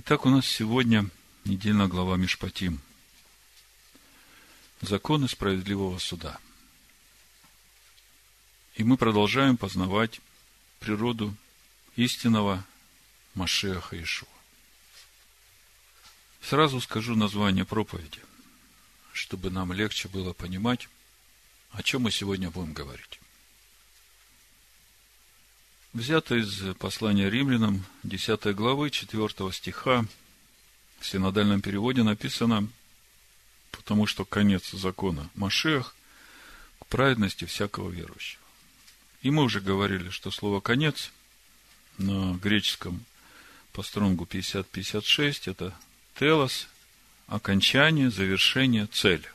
Итак, у нас сегодня недельная глава Мишпатим. Законы справедливого суда. И мы продолжаем познавать природу истинного Машеха Ишуа. Сразу скажу название проповеди, чтобы нам легче было понимать, о чем мы сегодня будем говорить. Взято из послания римлянам, 10 главы, 4 стиха, в синодальном переводе написано, потому что конец закона Машех к праведности всякого верующего. И мы уже говорили, что слово «конец» на греческом по стронгу 50-56 это телос, окончание, завершение, цель.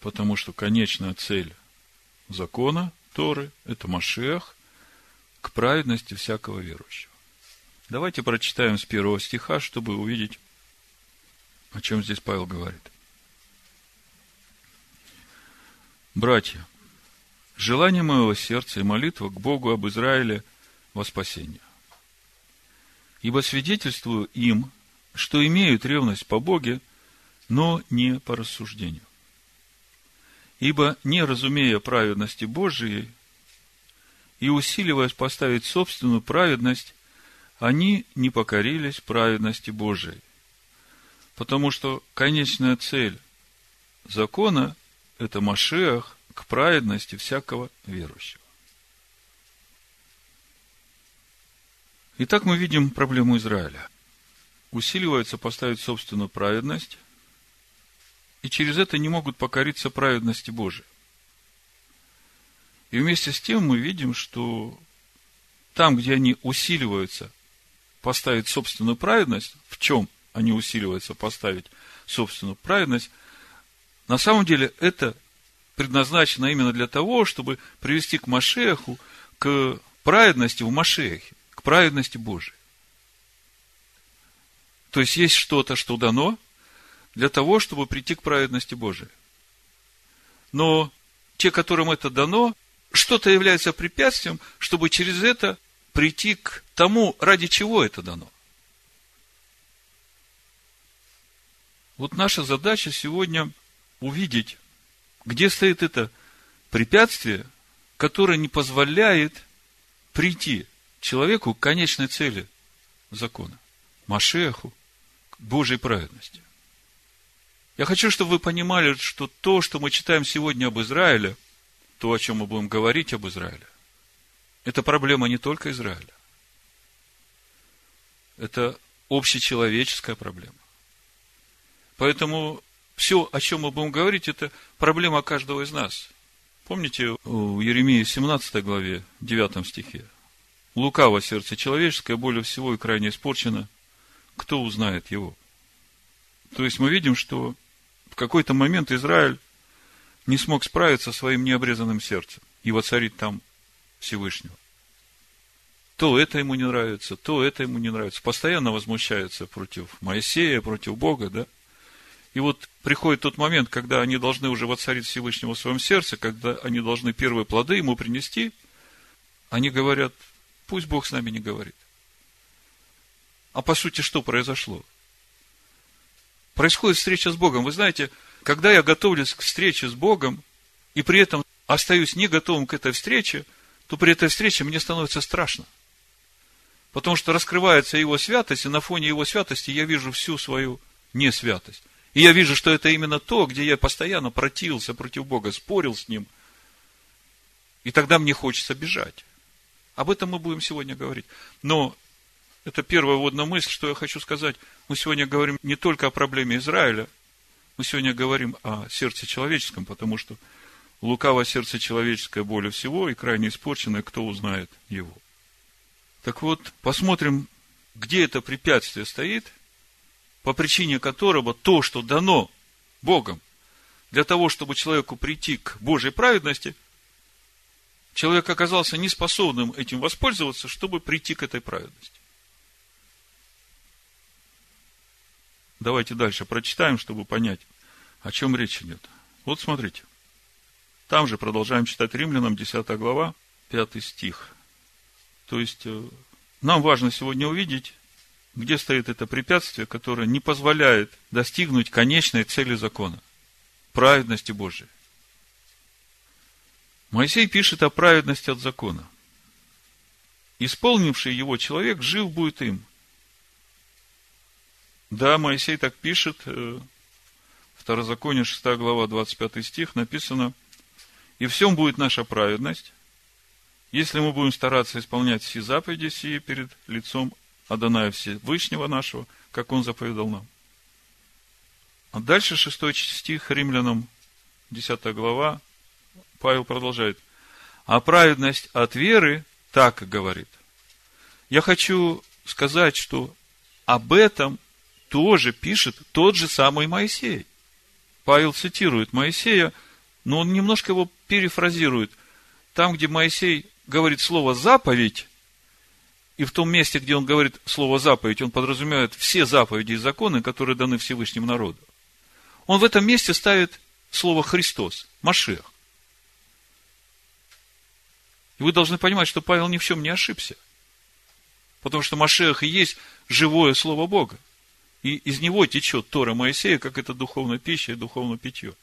Потому что конечная цель закона Торы – это Машех к праведности всякого верующего. Давайте прочитаем с первого стиха, чтобы увидеть, о чем здесь Павел говорит. Братья, желание моего сердца и молитва к Богу об Израиле во спасение. Ибо свидетельствую им, что имеют ревность по Боге, но не по рассуждению. Ибо, не разумея праведности Божией и усиливаясь поставить собственную праведность, они не покорились праведности Божией. Потому что конечная цель закона – это Машех к праведности всякого верующего. Итак, мы видим проблему Израиля. Усиливается поставить собственную праведность, и через это не могут покориться праведности Божией. И вместе с тем мы видим, что там, где они усиливаются поставить собственную праведность, в чем они усиливаются поставить собственную праведность, на самом деле это предназначено именно для того, чтобы привести к Машеху, к праведности в Машехе, к праведности Божией. То есть есть что-то, что дано для того, чтобы прийти к праведности Божией. Но те, которым это дано, что-то является препятствием, чтобы через это прийти к тому, ради чего это дано. Вот наша задача сегодня увидеть, где стоит это препятствие, которое не позволяет прийти человеку к конечной цели закона, Машеху, к Божьей праведности. Я хочу, чтобы вы понимали, что то, что мы читаем сегодня об Израиле, то, о чем мы будем говорить об Израиле, это проблема не только Израиля. Это общечеловеческая проблема. Поэтому все, о чем мы будем говорить, это проблема каждого из нас. Помните, у Еремии 17 главе, 9 стихе. Лукаво сердце человеческое, более всего и крайне испорчено. Кто узнает его? То есть мы видим, что в какой-то момент Израиль не смог справиться со своим необрезанным сердцем и воцарить там Всевышнего. То это ему не нравится, то это ему не нравится. Постоянно возмущается против Моисея, против Бога, да? И вот приходит тот момент, когда они должны уже воцарить Всевышнего в своем сердце, когда они должны первые плоды ему принести, они говорят, пусть Бог с нами не говорит. А по сути, что произошло? Происходит встреча с Богом. Вы знаете, когда я готовлюсь к встрече с Богом, и при этом остаюсь не готовым к этой встрече, то при этой встрече мне становится страшно. Потому что раскрывается его святость, и на фоне его святости я вижу всю свою несвятость. И я вижу, что это именно то, где я постоянно противился против Бога, спорил с Ним. И тогда мне хочется бежать. Об этом мы будем сегодня говорить. Но это первая вводная мысль, что я хочу сказать. Мы сегодня говорим не только о проблеме Израиля, мы сегодня говорим о сердце человеческом, потому что лукаво сердце человеческое более всего и крайне испорченное, кто узнает его. Так вот, посмотрим, где это препятствие стоит, по причине которого то, что дано Богом, для того, чтобы человеку прийти к Божьей праведности, человек оказался неспособным этим воспользоваться, чтобы прийти к этой праведности. Давайте дальше прочитаем, чтобы понять, о чем речь идет. Вот смотрите. Там же продолжаем читать Римлянам, 10 глава, 5 стих. То есть, э, нам важно сегодня увидеть, где стоит это препятствие, которое не позволяет достигнуть конечной цели закона – праведности Божией. Моисей пишет о праведности от закона. Исполнивший его человек жив будет им. Да, Моисей так пишет, э, Второзаконие, 6 глава, 25 стих, написано, «И всем будет наша праведность, если мы будем стараться исполнять все заповеди сии перед лицом Адоная Всевышнего нашего, как Он заповедал нам. А дальше шестой стих Римлянам, 10 глава, Павел продолжает. А праведность от веры так говорит. Я хочу сказать, что об этом тоже пишет тот же самый Моисей. Павел цитирует Моисея, но он немножко его перефразирует. Там, где Моисей говорит слово «заповедь», и в том месте, где он говорит слово заповедь, он подразумевает все заповеди и законы, которые даны Всевышнему народу. Он в этом месте ставит слово Христос, Машех. И вы должны понимать, что Павел ни в чем не ошибся. Потому что Машех и есть живое Слово Бога. И из него течет Тора Моисея, как это духовная пища и духовное питье.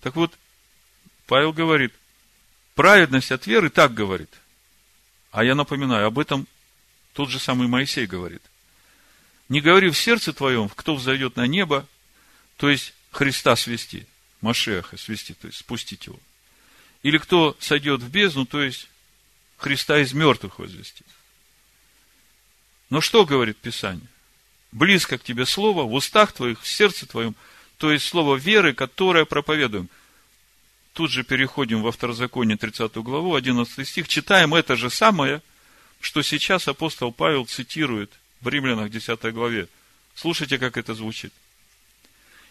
Так вот, Павел говорит, праведность от веры так говорит. А я напоминаю, об этом тот же самый Моисей говорит. Не говори в сердце твоем, кто взойдет на небо, то есть Христа свести, Машеха свести, то есть спустить его. Или кто сойдет в бездну, то есть Христа из мертвых возвести. Но что говорит Писание? Близко к тебе слово, в устах твоих, в сердце твоем, то есть слово веры, которое проповедуем. Тут же переходим во второзаконие 30 главу, 11 стих, читаем это же самое – что сейчас апостол Павел цитирует в Римлянах 10 главе. Слушайте, как это звучит.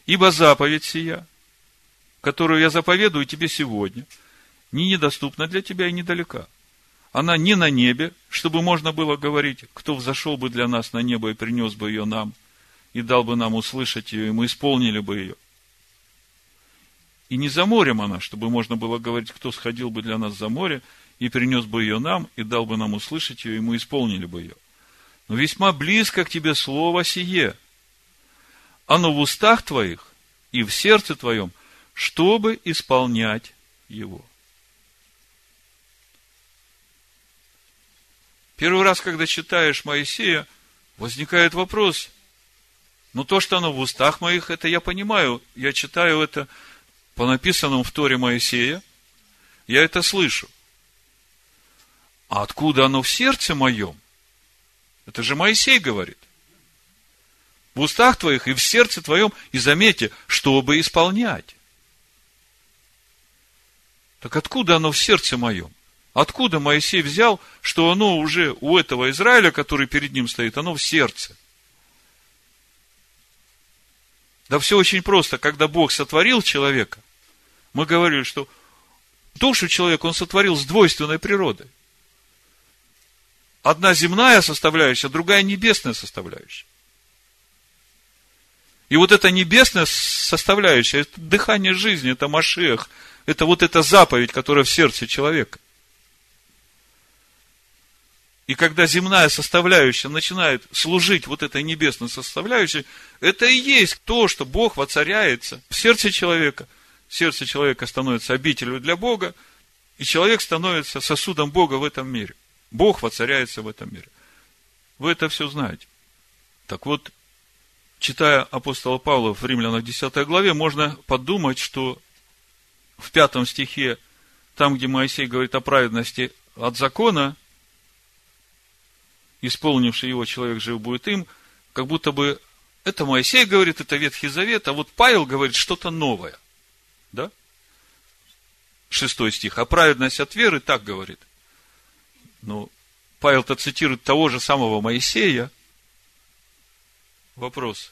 Ибо заповедь сия, которую я заповедую тебе сегодня, не недоступна для тебя и недалека. Она не на небе, чтобы можно было говорить, кто взошел бы для нас на небо и принес бы ее нам, и дал бы нам услышать ее, и мы исполнили бы ее. И не за морем она, чтобы можно было говорить, кто сходил бы для нас за море, и принес бы ее нам, и дал бы нам услышать ее, и мы исполнили бы ее. Но весьма близко к тебе слово сие. Оно в устах твоих и в сердце твоем, чтобы исполнять его. Первый раз, когда читаешь Моисея, возникает вопрос, но то, что оно в устах моих, это я понимаю. Я читаю это по написанному в Торе Моисея, я это слышу. А откуда оно в сердце моем? Это же Моисей говорит. В устах твоих и в сердце твоем, и заметьте, чтобы исполнять. Так откуда оно в сердце моем? Откуда Моисей взял, что оно уже у этого Израиля, который перед ним стоит, оно в сердце? Да все очень просто. Когда Бог сотворил человека, мы говорили, что душу человека он сотворил с двойственной природой. Одна земная составляющая, другая небесная составляющая. И вот эта небесная составляющая, это дыхание жизни, это Машех, это вот эта заповедь, которая в сердце человека. И когда земная составляющая начинает служить вот этой небесной составляющей, это и есть то, что Бог воцаряется в сердце человека. Сердце человека становится обителью для Бога, и человек становится сосудом Бога в этом мире. Бог воцаряется в этом мире. Вы это все знаете. Так вот, читая апостола Павла в Римлянах 10 главе, можно подумать, что в пятом стихе, там, где Моисей говорит о праведности от закона, исполнивший его человек жив будет им, как будто бы это Моисей говорит, это Ветхий Завет, а вот Павел говорит что-то новое. Да? Шестой стих. А праведность от веры так говорит – ну, Павел-то цитирует того же самого Моисея. Вопрос.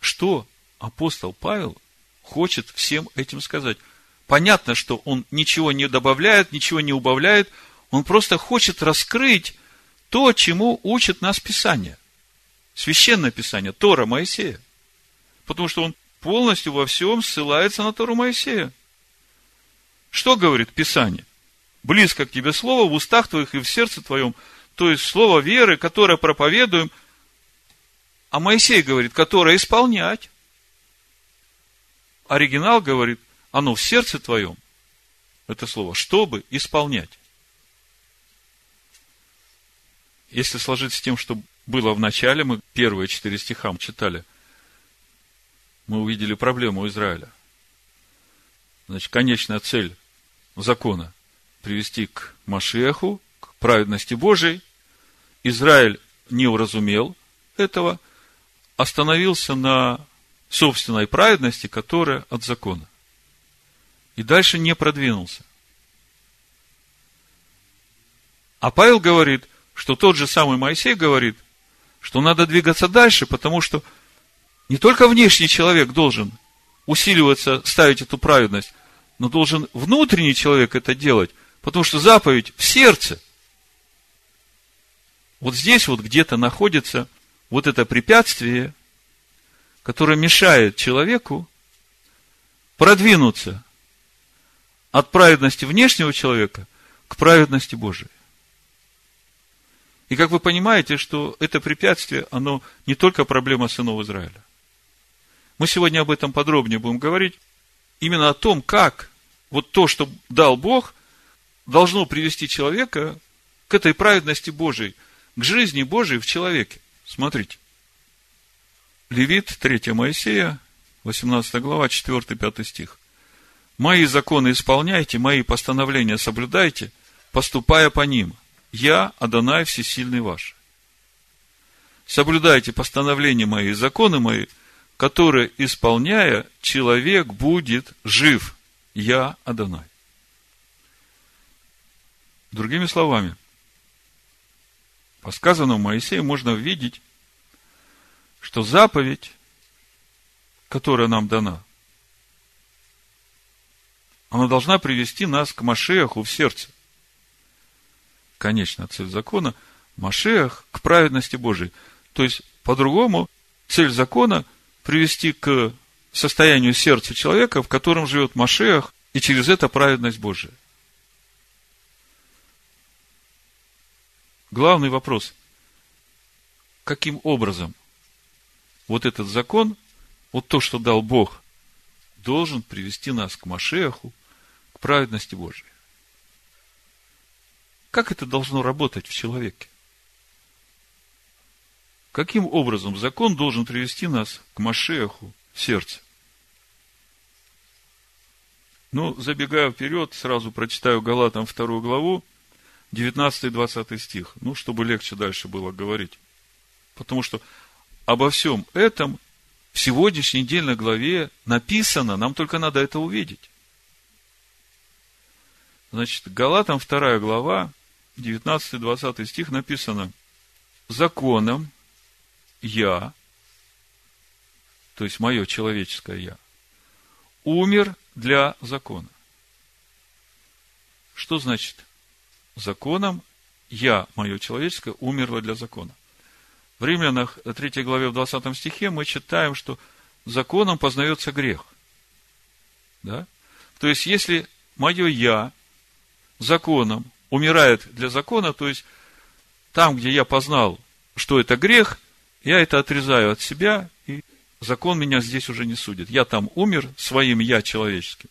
Что апостол Павел хочет всем этим сказать? Понятно, что он ничего не добавляет, ничего не убавляет. Он просто хочет раскрыть то, чему учит нас Писание. Священное Писание, Тора Моисея. Потому что он полностью во всем ссылается на Тору Моисея. Что говорит Писание? близко к тебе слово в устах твоих и в сердце твоем, то есть слово веры, которое проповедуем, А Моисей говорит, которое исполнять. Оригинал говорит, оно в сердце твоем, это слово, чтобы исполнять. Если сложить с тем, что было в начале, мы первые четыре стиха читали, мы увидели проблему Израиля. Значит, конечная цель закона – привести к Машеху, к праведности Божией. Израиль не уразумел этого, остановился на собственной праведности, которая от закона. И дальше не продвинулся. А Павел говорит, что тот же самый Моисей говорит, что надо двигаться дальше, потому что не только внешний человек должен усиливаться, ставить эту праведность, но должен внутренний человек это делать, потому что заповедь в сердце. Вот здесь вот где-то находится вот это препятствие, которое мешает человеку продвинуться от праведности внешнего человека к праведности Божией. И как вы понимаете, что это препятствие, оно не только проблема сынов Израиля. Мы сегодня об этом подробнее будем говорить. Именно о том, как вот то, что дал Бог, должно привести человека к этой праведности Божией, к жизни Божией в человеке. Смотрите. Левит, 3 Моисея, 18 глава, 4-5 стих. «Мои законы исполняйте, мои постановления соблюдайте, поступая по ним. Я, Адонай, всесильный ваш. Соблюдайте постановления мои и законы мои, которые, исполняя, человек будет жив. Я, Адонай». Другими словами, по сказанному Моисею можно видеть, что заповедь, которая нам дана, она должна привести нас к Машеху в сердце. Конечно, цель закона – Машех к праведности Божией. То есть, по-другому, цель закона – привести к состоянию сердца человека, в котором живет Машех, и через это праведность Божия. Главный вопрос – каким образом – вот этот закон, вот то, что дал Бог, должен привести нас к Машеху, к праведности Божией. Как это должно работать в человеке? Каким образом закон должен привести нас к Машеху в сердце? Ну, забегая вперед, сразу прочитаю Галатам вторую главу, 19-20 стих, ну, чтобы легче дальше было говорить. Потому что обо всем этом в сегодняшней недельной главе написано, нам только надо это увидеть. Значит, Галатам 2 глава, 19-20 стих написано, законом я, то есть мое человеческое я, умер для закона. Что значит законом я, мое человеческое, умерло для закона? В Римлянах 3 главе в 20 стихе мы читаем, что законом познается грех. Да? То есть, если мое «я» законом умирает для закона, то есть, там, где я познал, что это грех, я это отрезаю от себя, и закон меня здесь уже не судит. Я там умер своим «я» человеческим.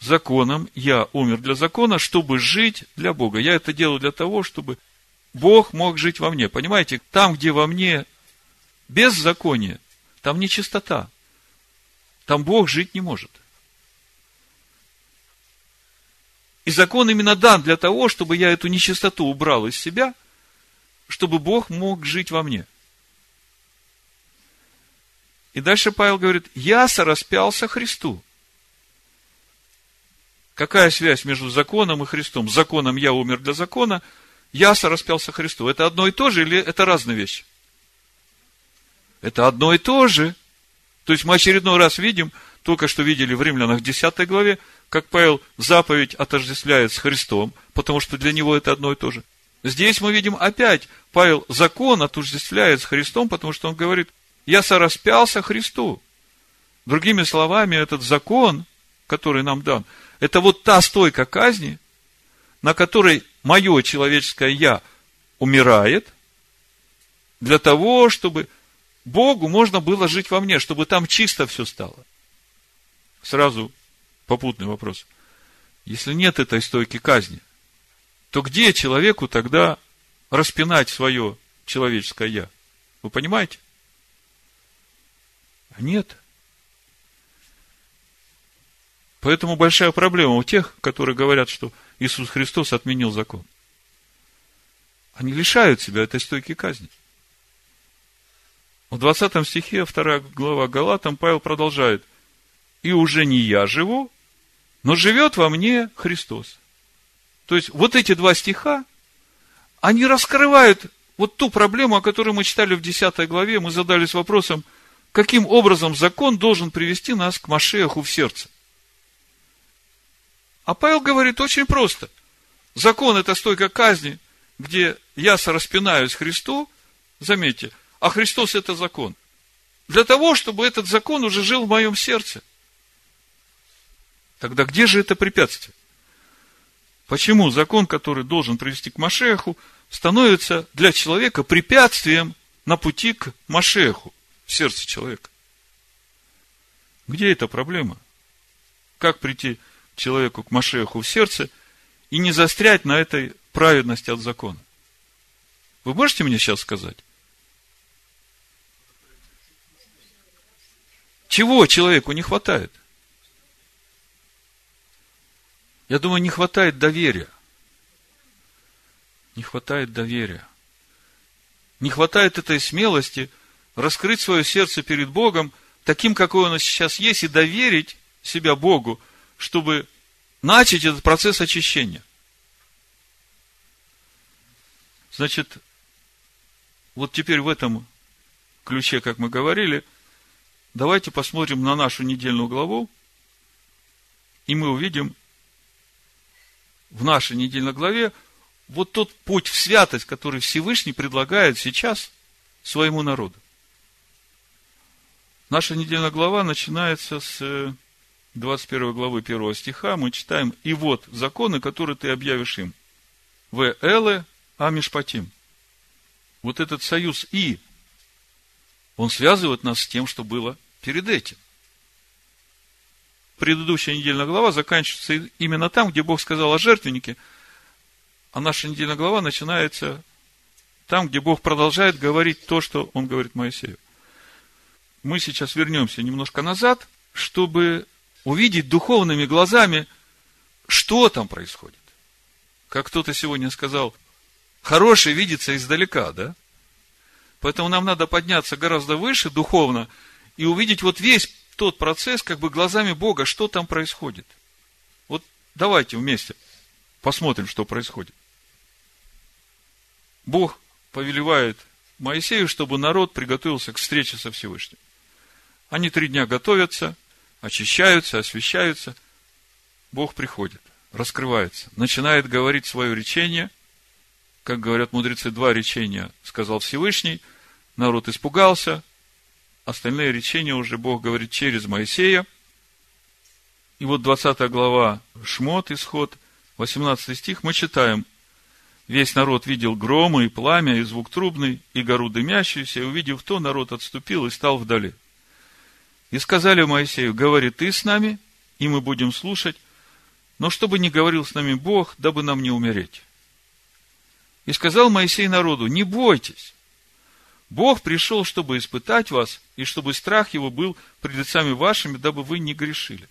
Законом я умер для закона, чтобы жить для Бога. Я это делаю для того, чтобы Бог мог жить во мне. Понимаете, там, где во мне беззаконие, там нечистота. Там Бог жить не может. И закон именно дан для того, чтобы я эту нечистоту убрал из себя, чтобы Бог мог жить во мне. И дальше Павел говорит, я сораспялся Христу. Какая связь между законом и Христом? Законом я умер для закона – я распялся Христу. Это одно и то же или это разные вещи? Это одно и то же. То есть мы очередной раз видим, только что видели в Римлянах 10 главе, как Павел заповедь отождествляет с Христом, потому что для него это одно и то же. Здесь мы видим опять, Павел закон отождествляет с Христом, потому что он говорит, я сораспялся Христу. Другими словами, этот закон, который нам дан, это вот та стойка казни, на которой мое человеческое я умирает, для того, чтобы Богу можно было жить во мне, чтобы там чисто все стало. Сразу попутный вопрос. Если нет этой стойки казни, то где человеку тогда распинать свое человеческое «я»? Вы понимаете? А нет. Поэтому большая проблема у тех, которые говорят, что Иисус Христос отменил закон. Они лишают себя этой стойки казни. В 20 стихе, 2 глава Галатам, Павел продолжает. «И уже не я живу, но живет во мне Христос». То есть, вот эти два стиха, они раскрывают вот ту проблему, о которой мы читали в 10 главе. Мы задались вопросом, каким образом закон должен привести нас к Машеху в сердце. А Павел говорит очень просто. Закон – это стойка казни, где я сораспинаюсь Христу, заметьте, а Христос – это закон. Для того, чтобы этот закон уже жил в моем сердце. Тогда где же это препятствие? Почему закон, который должен привести к Машеху, становится для человека препятствием на пути к Машеху в сердце человека? Где эта проблема? Как прийти человеку к Машеху в сердце и не застрять на этой праведности от закона? Вы можете мне сейчас сказать? Чего человеку не хватает? Я думаю, не хватает доверия. Не хватает доверия. Не хватает этой смелости раскрыть свое сердце перед Богом таким, какой оно сейчас есть, и доверить себя Богу, чтобы начать этот процесс очищения. Значит, вот теперь в этом ключе, как мы говорили, давайте посмотрим на нашу недельную главу, и мы увидим, в нашей недельной главе вот тот путь в святость, который Всевышний предлагает сейчас своему народу. Наша недельная глава начинается с 21 главы 1 стиха. Мы читаем, «И вот законы, которые ты объявишь им. В эле амишпатим». Вот этот союз «и», он связывает нас с тем, что было перед этим предыдущая недельная глава заканчивается именно там, где Бог сказал о жертвеннике, а наша недельная глава начинается там, где Бог продолжает говорить то, что Он говорит Моисею. Мы сейчас вернемся немножко назад, чтобы увидеть духовными глазами, что там происходит. Как кто-то сегодня сказал, хорошее видится издалека, да? Поэтому нам надо подняться гораздо выше духовно и увидеть вот весь тот процесс, как бы глазами Бога, что там происходит. Вот давайте вместе посмотрим, что происходит. Бог повелевает Моисею, чтобы народ приготовился к встрече со Всевышним. Они три дня готовятся, очищаются, освещаются. Бог приходит, раскрывается, начинает говорить свое речение. Как говорят мудрецы, два речения сказал Всевышний. Народ испугался, Остальные речения уже Бог говорит через Моисея. И вот 20 глава Шмот, исход, 18 стих, мы читаем. Весь народ видел громы и пламя, и звук трубный, и гору дымящуюся, и увидев то, народ отступил и стал вдали. И сказали Моисею, говори ты с нами, и мы будем слушать, но чтобы не говорил с нами Бог, дабы нам не умереть. И сказал Моисей народу, не бойтесь, Бог пришел, чтобы испытать вас, и чтобы страх его был пред лицами вашими, дабы вы не грешили.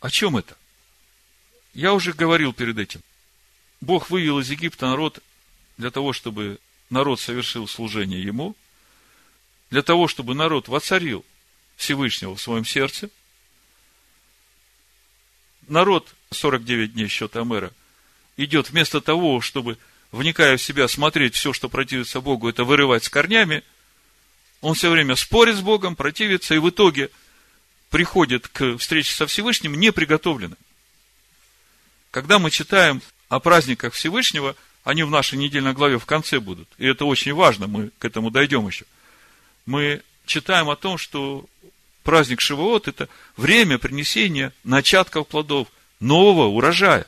О чем это? Я уже говорил перед этим. Бог вывел из Египта народ для того, чтобы народ совершил служение ему, для того, чтобы народ воцарил Всевышнего в своем сердце. Народ 49 дней счета Амера идет вместо того, чтобы вникая в себя, смотреть все, что противится Богу, это вырывать с корнями, он все время спорит с Богом, противится, и в итоге приходит к встрече со Всевышним неприготовленным. Когда мы читаем о праздниках Всевышнего, они в нашей недельной главе в конце будут. И это очень важно, мы к этому дойдем еще. Мы читаем о том, что праздник Шивоот – это время принесения начатков плодов, нового урожая.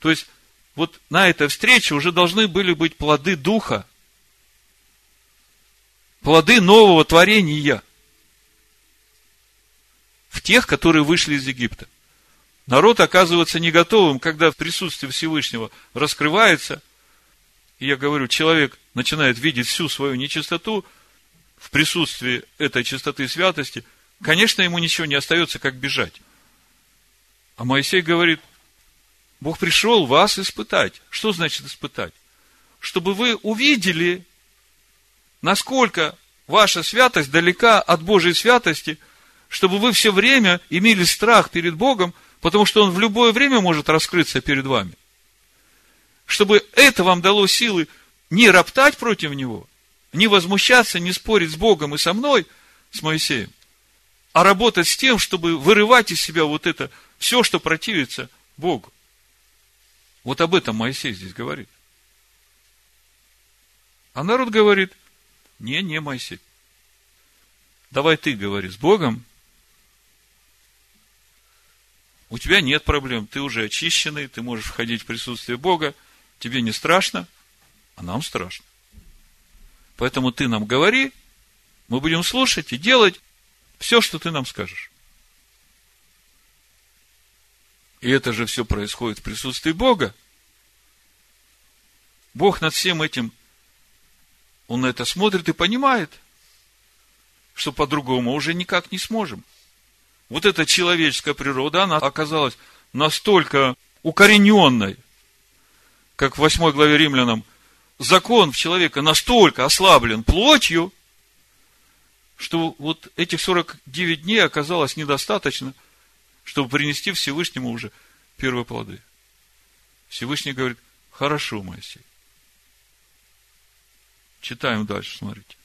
То есть, вот на этой встрече уже должны были быть плоды Духа. Плоды нового творения в тех, которые вышли из Египта. Народ оказывается не готовым, когда в присутствии Всевышнего раскрывается, и я говорю, человек начинает видеть всю свою нечистоту в присутствии этой чистоты и святости, конечно, ему ничего не остается, как бежать. А Моисей говорит, Бог пришел вас испытать. Что значит испытать? Чтобы вы увидели, насколько ваша святость далека от Божьей святости, чтобы вы все время имели страх перед Богом, потому что Он в любое время может раскрыться перед вами. Чтобы это вам дало силы не роптать против Него, не возмущаться, не спорить с Богом и со мной, с Моисеем, а работать с тем, чтобы вырывать из себя вот это все, что противится Богу. Вот об этом Моисей здесь говорит. А народ говорит, не, не, Моисей. Давай ты говори с Богом. У тебя нет проблем. Ты уже очищенный, ты можешь входить в присутствие Бога. Тебе не страшно, а нам страшно. Поэтому ты нам говори, мы будем слушать и делать все, что ты нам скажешь. И это же все происходит в присутствии Бога. Бог над всем этим он на это смотрит и понимает, что по-другому уже никак не сможем. Вот эта человеческая природа, она оказалась настолько укорененной, как в 8 главе римлянам, закон в человека настолько ослаблен плотью, что вот этих 49 дней оказалось недостаточно, чтобы принести Всевышнему уже первые плоды. Всевышний говорит, хорошо, Моисей, Читаем дальше, смотрите.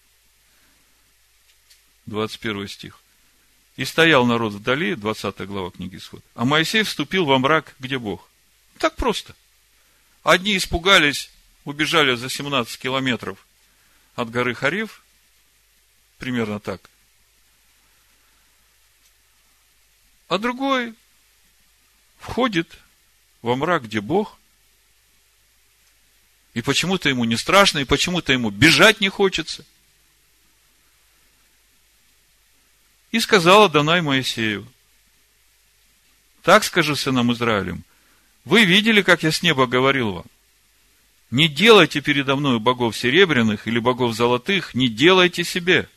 21 стих. И стоял народ вдали, 20 глава книги Исход. А Моисей вступил во мрак, где Бог. Так просто. Одни испугались, убежали за 17 километров от горы Хариф. Примерно так. А другой входит во мрак, где Бог, и почему-то ему не страшно, и почему-то ему бежать не хочется. И сказала Данай Моисею, так скажи сынам Израилем, вы видели, как я с неба говорил вам? Не делайте передо мной богов серебряных или богов золотых, не делайте себе.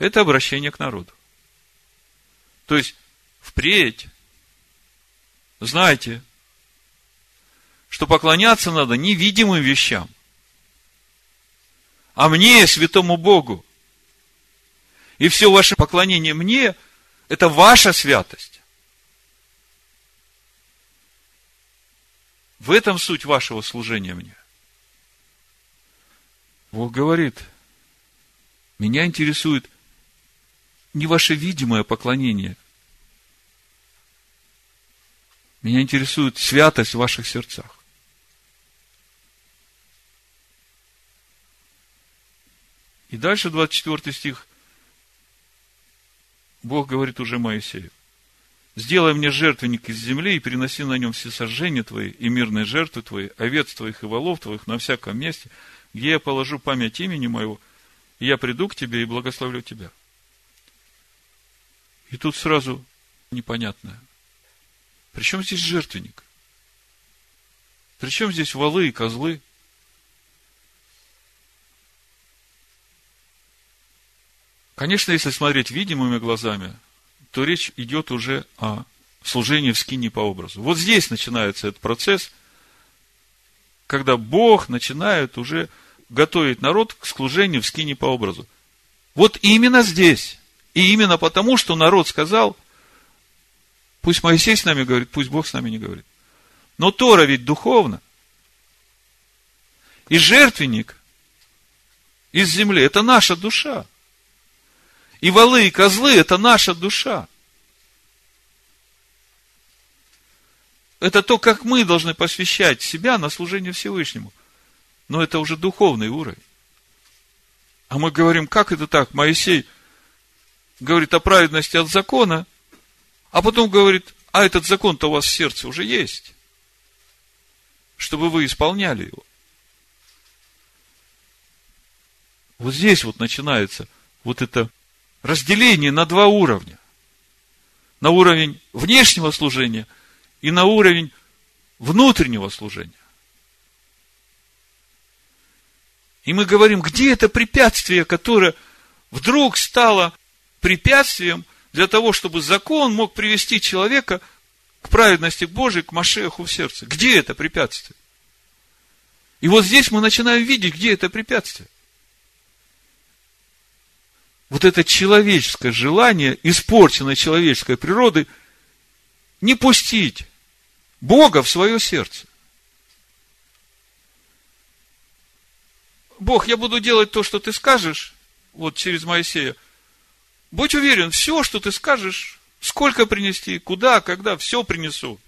Это обращение к народу. То есть, впредь, знайте, что поклоняться надо невидимым вещам, а мне, святому Богу. И все ваше поклонение мне – это ваша святость. В этом суть вашего служения мне. Бог говорит, меня интересует не ваше видимое поклонение. Меня интересует святость в ваших сердцах. И дальше 24 стих. Бог говорит уже Моисею. Сделай мне жертвенник из земли и приноси на нем все сожжения твои и мирные жертвы твои, овец твоих и волов твоих на всяком месте, где я положу память имени моего, и я приду к тебе и благословлю тебя. И тут сразу непонятное. Причем здесь жертвенник? Причем здесь валы и козлы? Конечно, если смотреть видимыми глазами, то речь идет уже о служении в скине по образу. Вот здесь начинается этот процесс, когда Бог начинает уже готовить народ к служению в скине по образу. Вот именно здесь. И именно потому, что народ сказал, пусть Моисей с нами говорит, пусть Бог с нами не говорит. Но Тора ведь духовно. И жертвенник из земли – это наша душа. И валы, и козлы – это наша душа. Это то, как мы должны посвящать себя на служение Всевышнему. Но это уже духовный уровень. А мы говорим, как это так? Моисей говорит о праведности от закона, а потом говорит, а этот закон-то у вас в сердце уже есть, чтобы вы исполняли его. вот здесь вот начинается вот это разделение на два уровня. На уровень внешнего служения и на уровень внутреннего служения. И мы говорим, где это препятствие, которое вдруг стало препятствием для того, чтобы закон мог привести человека к праведности Божией, к Машеху в сердце. Где это препятствие? И вот здесь мы начинаем видеть, где это препятствие. Вот это человеческое желание, испорченное человеческой природой, не пустить Бога в свое сердце. Бог, я буду делать то, что ты скажешь, вот через Моисея. Будь уверен, все, что ты скажешь, сколько принести, куда, когда, все принесу.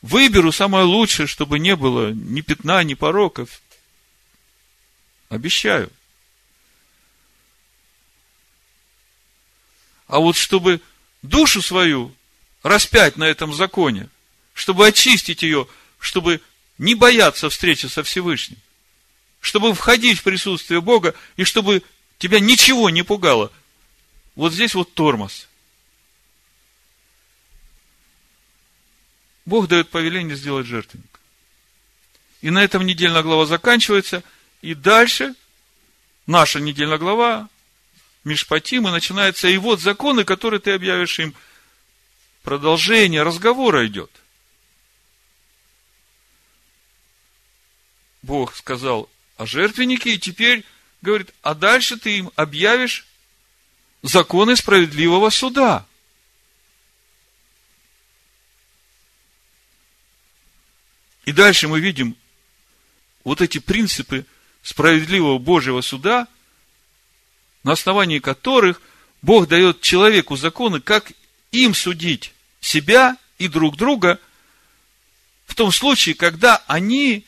Выберу самое лучшее, чтобы не было ни пятна, ни пороков. Обещаю. А вот чтобы душу свою распять на этом законе, чтобы очистить ее, чтобы не бояться встречи со Всевышним, чтобы входить в присутствие Бога и чтобы тебя ничего не пугало. Вот здесь вот тормоз. Бог дает повеление сделать жертвенник. И на этом недельная глава заканчивается, и дальше наша недельная глава Мишпатим, и начинается, и вот законы, которые ты объявишь им. Продолжение разговора идет. Бог сказал о жертвеннике, и теперь говорит, а дальше ты им объявишь законы справедливого суда. И дальше мы видим вот эти принципы справедливого Божьего суда, на основании которых Бог дает человеку законы, как им судить себя и друг друга в том случае, когда они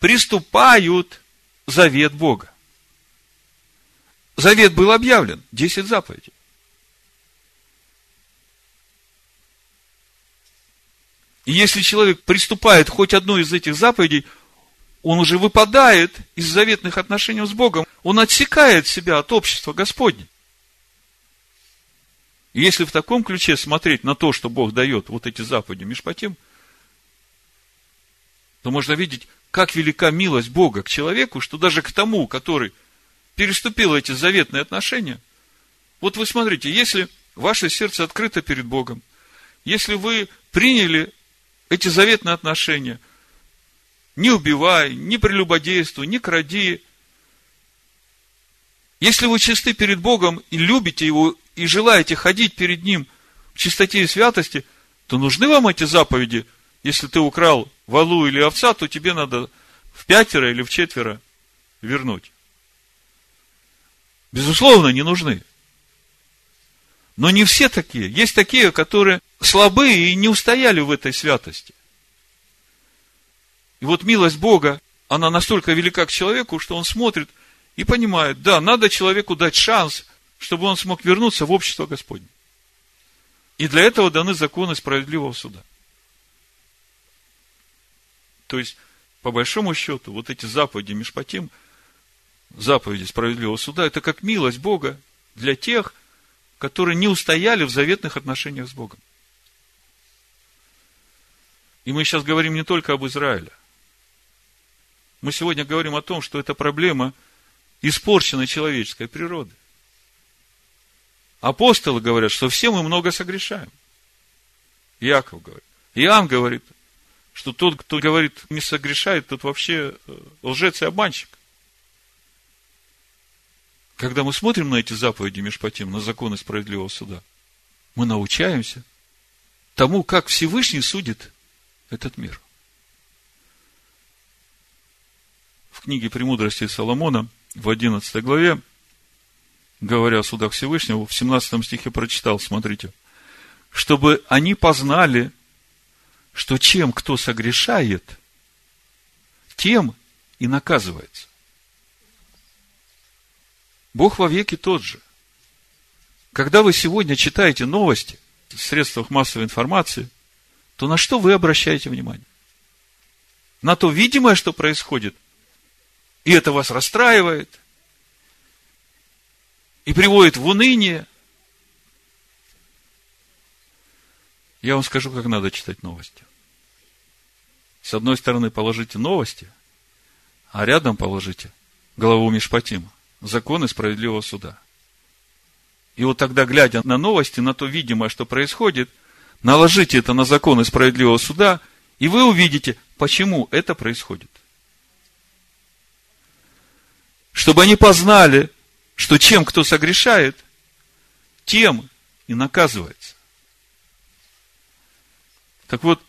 приступают завет Бога. Завет был объявлен, 10 заповедей. И если человек приступает хоть одну из этих заповедей, он уже выпадает из заветных отношений с Богом. Он отсекает себя от общества Господня. И если в таком ключе смотреть на то, что Бог дает вот эти заповеди Мишпатим, то можно видеть, как велика милость Бога к человеку, что даже к тому, который переступил эти заветные отношения, вот вы смотрите, если ваше сердце открыто перед Богом, если вы приняли эти заветные отношения. Не убивай, не прелюбодействуй, не кради. Если вы чисты перед Богом и любите Его, и желаете ходить перед Ним в чистоте и святости, то нужны вам эти заповеди. Если ты украл валу или овца, то тебе надо в пятеро или в четверо вернуть. Безусловно, не нужны. Но не все такие. Есть такие, которые слабые и не устояли в этой святости. И вот милость Бога, она настолько велика к человеку, что он смотрит и понимает, да, надо человеку дать шанс, чтобы он смог вернуться в общество Господне. И для этого даны законы справедливого суда. То есть, по большому счету, вот эти заповеди Мишпатим, заповеди справедливого суда, это как милость Бога для тех, которые не устояли в заветных отношениях с Богом. И мы сейчас говорим не только об Израиле. Мы сегодня говорим о том, что это проблема испорченной человеческой природы. Апостолы говорят, что все мы много согрешаем. Яков говорит. Иоанн говорит, что тот, кто говорит, не согрешает, тот вообще э, лжец и обманщик. Когда мы смотрим на эти заповеди Межпотим, на законы справедливого суда, мы научаемся тому, как Всевышний судит этот мир. В книге «Премудрости Соломона» в 11 главе, говоря о судах Всевышнего, в 17 стихе прочитал, смотрите, чтобы они познали, что чем кто согрешает, тем и наказывается. Бог во веки тот же. Когда вы сегодня читаете новости в средствах массовой информации, то на что вы обращаете внимание? На то видимое, что происходит? И это вас расстраивает, и приводит в уныние, я вам скажу, как надо читать новости. С одной стороны, положите новости, а рядом положите главу Мишпатима, законы справедливого суда. И вот тогда, глядя на новости, на то видимое, что происходит, наложите это на законы справедливого суда, и вы увидите, почему это происходит. Чтобы они познали, что чем кто согрешает, тем и наказывается. Так вот,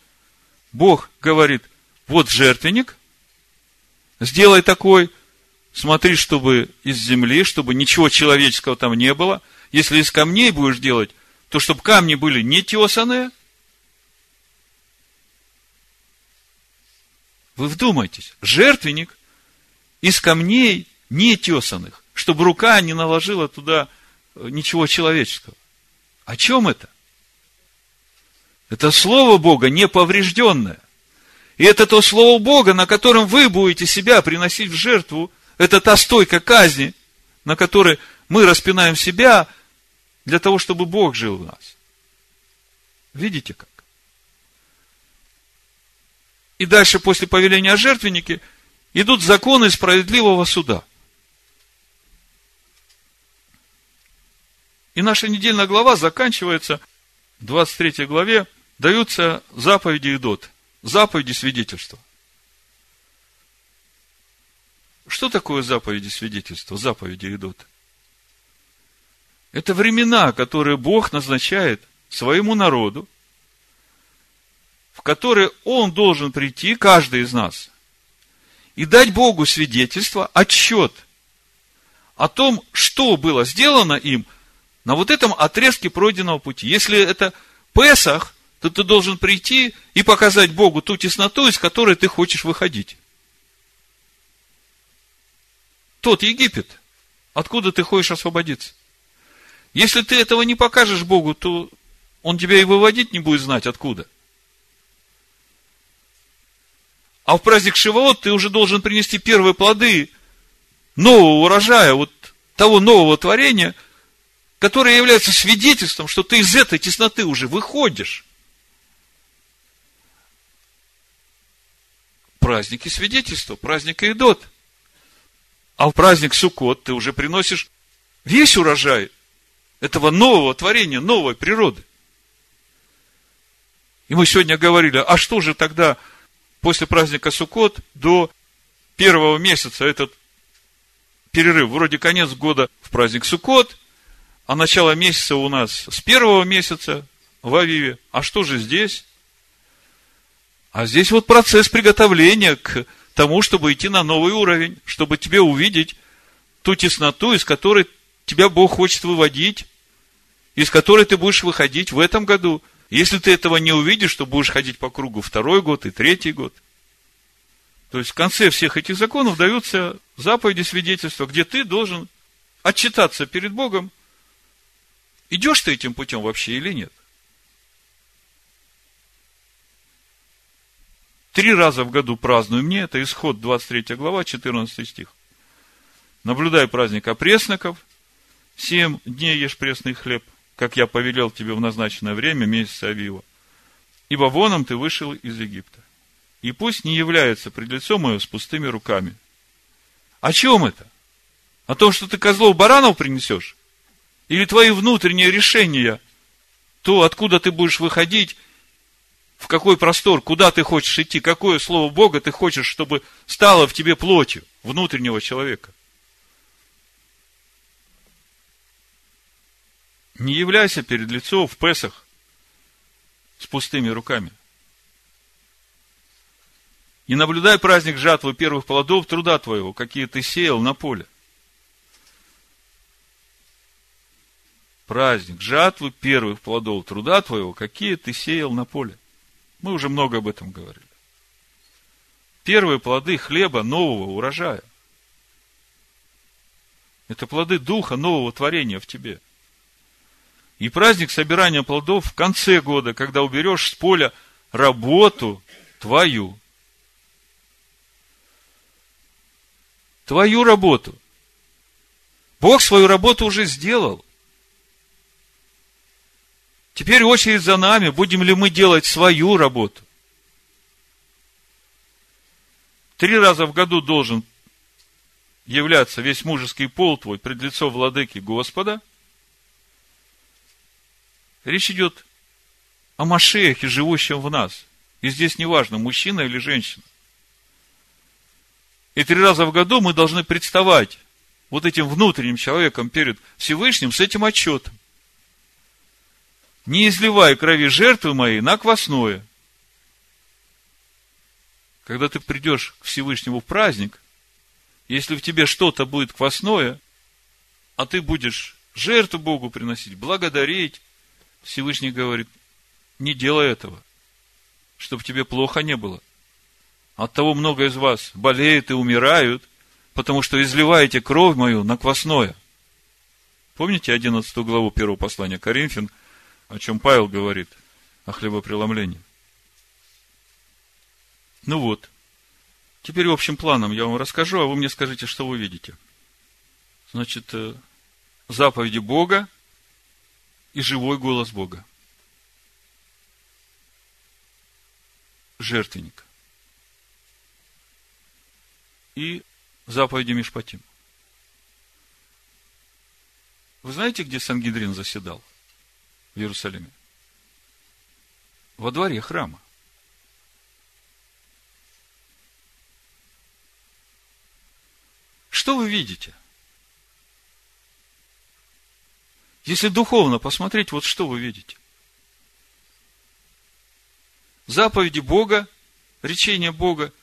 Бог говорит, вот жертвенник, сделай такой, смотри, чтобы из земли, чтобы ничего человеческого там не было. Если из камней будешь делать, то чтобы камни были не тесаные. Вы вдумайтесь, жертвенник из камней не тесанных, чтобы рука не наложила туда э, ничего человеческого. О чем это? Это Слово Бога неповрежденное. И это то Слово Бога, на котором вы будете себя приносить в жертву. Это та стойка казни, на которой мы распинаем себя для того, чтобы Бог жил в нас. Видите как? И дальше, после повеления о жертвеннике, идут законы справедливого суда – И наша недельная глава заканчивается в 23 главе, даются заповеди Идот, заповеди свидетельства. Что такое заповеди свидетельства, заповеди Идот? Это времена, которые Бог назначает своему народу, в которые Он должен прийти, каждый из нас, и дать Богу свидетельство, отчет о том, что было сделано им – на вот этом отрезке пройденного пути. Если это Песах, то ты должен прийти и показать Богу ту тесноту, из которой ты хочешь выходить. Тот Египет, откуда ты хочешь освободиться. Если ты этого не покажешь Богу, то Он тебя и выводить не будет знать откуда. А в праздник Шивоот ты уже должен принести первые плоды нового урожая, вот того нового творения – которое является свидетельством, что ты из этой тесноты уже выходишь. Праздники свидетельства, праздник Идот. А в праздник Суккот ты уже приносишь весь урожай этого нового творения, новой природы. И мы сегодня говорили, а что же тогда после праздника Суккот до первого месяца этот перерыв, вроде конец года в праздник Суккот, а начало месяца у нас с первого месяца в Авиве. А что же здесь? А здесь вот процесс приготовления к тому, чтобы идти на новый уровень, чтобы тебе увидеть ту тесноту, из которой тебя Бог хочет выводить, из которой ты будешь выходить в этом году. Если ты этого не увидишь, то будешь ходить по кругу второй год и третий год. То есть в конце всех этих законов даются заповеди свидетельства, где ты должен отчитаться перед Богом Идешь ты этим путем вообще или нет? Три раза в году праздную мне, это исход 23 глава, 14 стих. Наблюдай праздник опресноков, семь дней ешь пресный хлеб, как я повелел тебе в назначенное время, месяца Авива. Ибо воном ты вышел из Египта. И пусть не является пред лицом мое с пустыми руками. О чем это? О том, что ты козлов баранов принесешь? Или твои внутренние решения, то, откуда ты будешь выходить, в какой простор, куда ты хочешь идти, какое слово Бога ты хочешь, чтобы стало в тебе плотью внутреннего человека. Не являйся перед лицом в Песах с пустыми руками. И наблюдай праздник жатвы первых плодов труда твоего, какие ты сеял на поле. Праздник жатвы первых плодов труда твоего, какие ты сеял на поле. Мы уже много об этом говорили. Первые плоды хлеба нового урожая. Это плоды духа нового творения в тебе. И праздник собирания плодов в конце года, когда уберешь с поля работу твою. твою работу. Бог свою работу уже сделал. Теперь очередь за нами, будем ли мы делать свою работу. Три раза в году должен являться весь мужеский пол твой пред лицо владыки Господа. Речь идет о Машехе, живущем в нас. И здесь не важно, мужчина или женщина. И три раза в году мы должны представать вот этим внутренним человеком перед Всевышним с этим отчетом. Не изливай крови жертвы моей на квасное. Когда ты придешь к Всевышнему в праздник, если в тебе что-то будет квасное, а ты будешь жертву Богу приносить, благодарить, Всевышний говорит, не делай этого, чтобы тебе плохо не было. От того много из вас болеют и умирают, потому что изливаете кровь мою на квасное. Помните 11 главу первого послания Коринфян, о чем Павел говорит, о хлебопреломлении? Ну вот. Теперь общим планом я вам расскажу, а вы мне скажите, что вы видите. Значит, э, заповеди Бога и живой голос Бога. Жертвенник и заповеди Мишпатим. Вы знаете, где Сангидрин заседал в Иерусалиме? Во дворе храма. Что вы видите? Если духовно посмотреть, вот что вы видите? Заповеди Бога, речение Бога –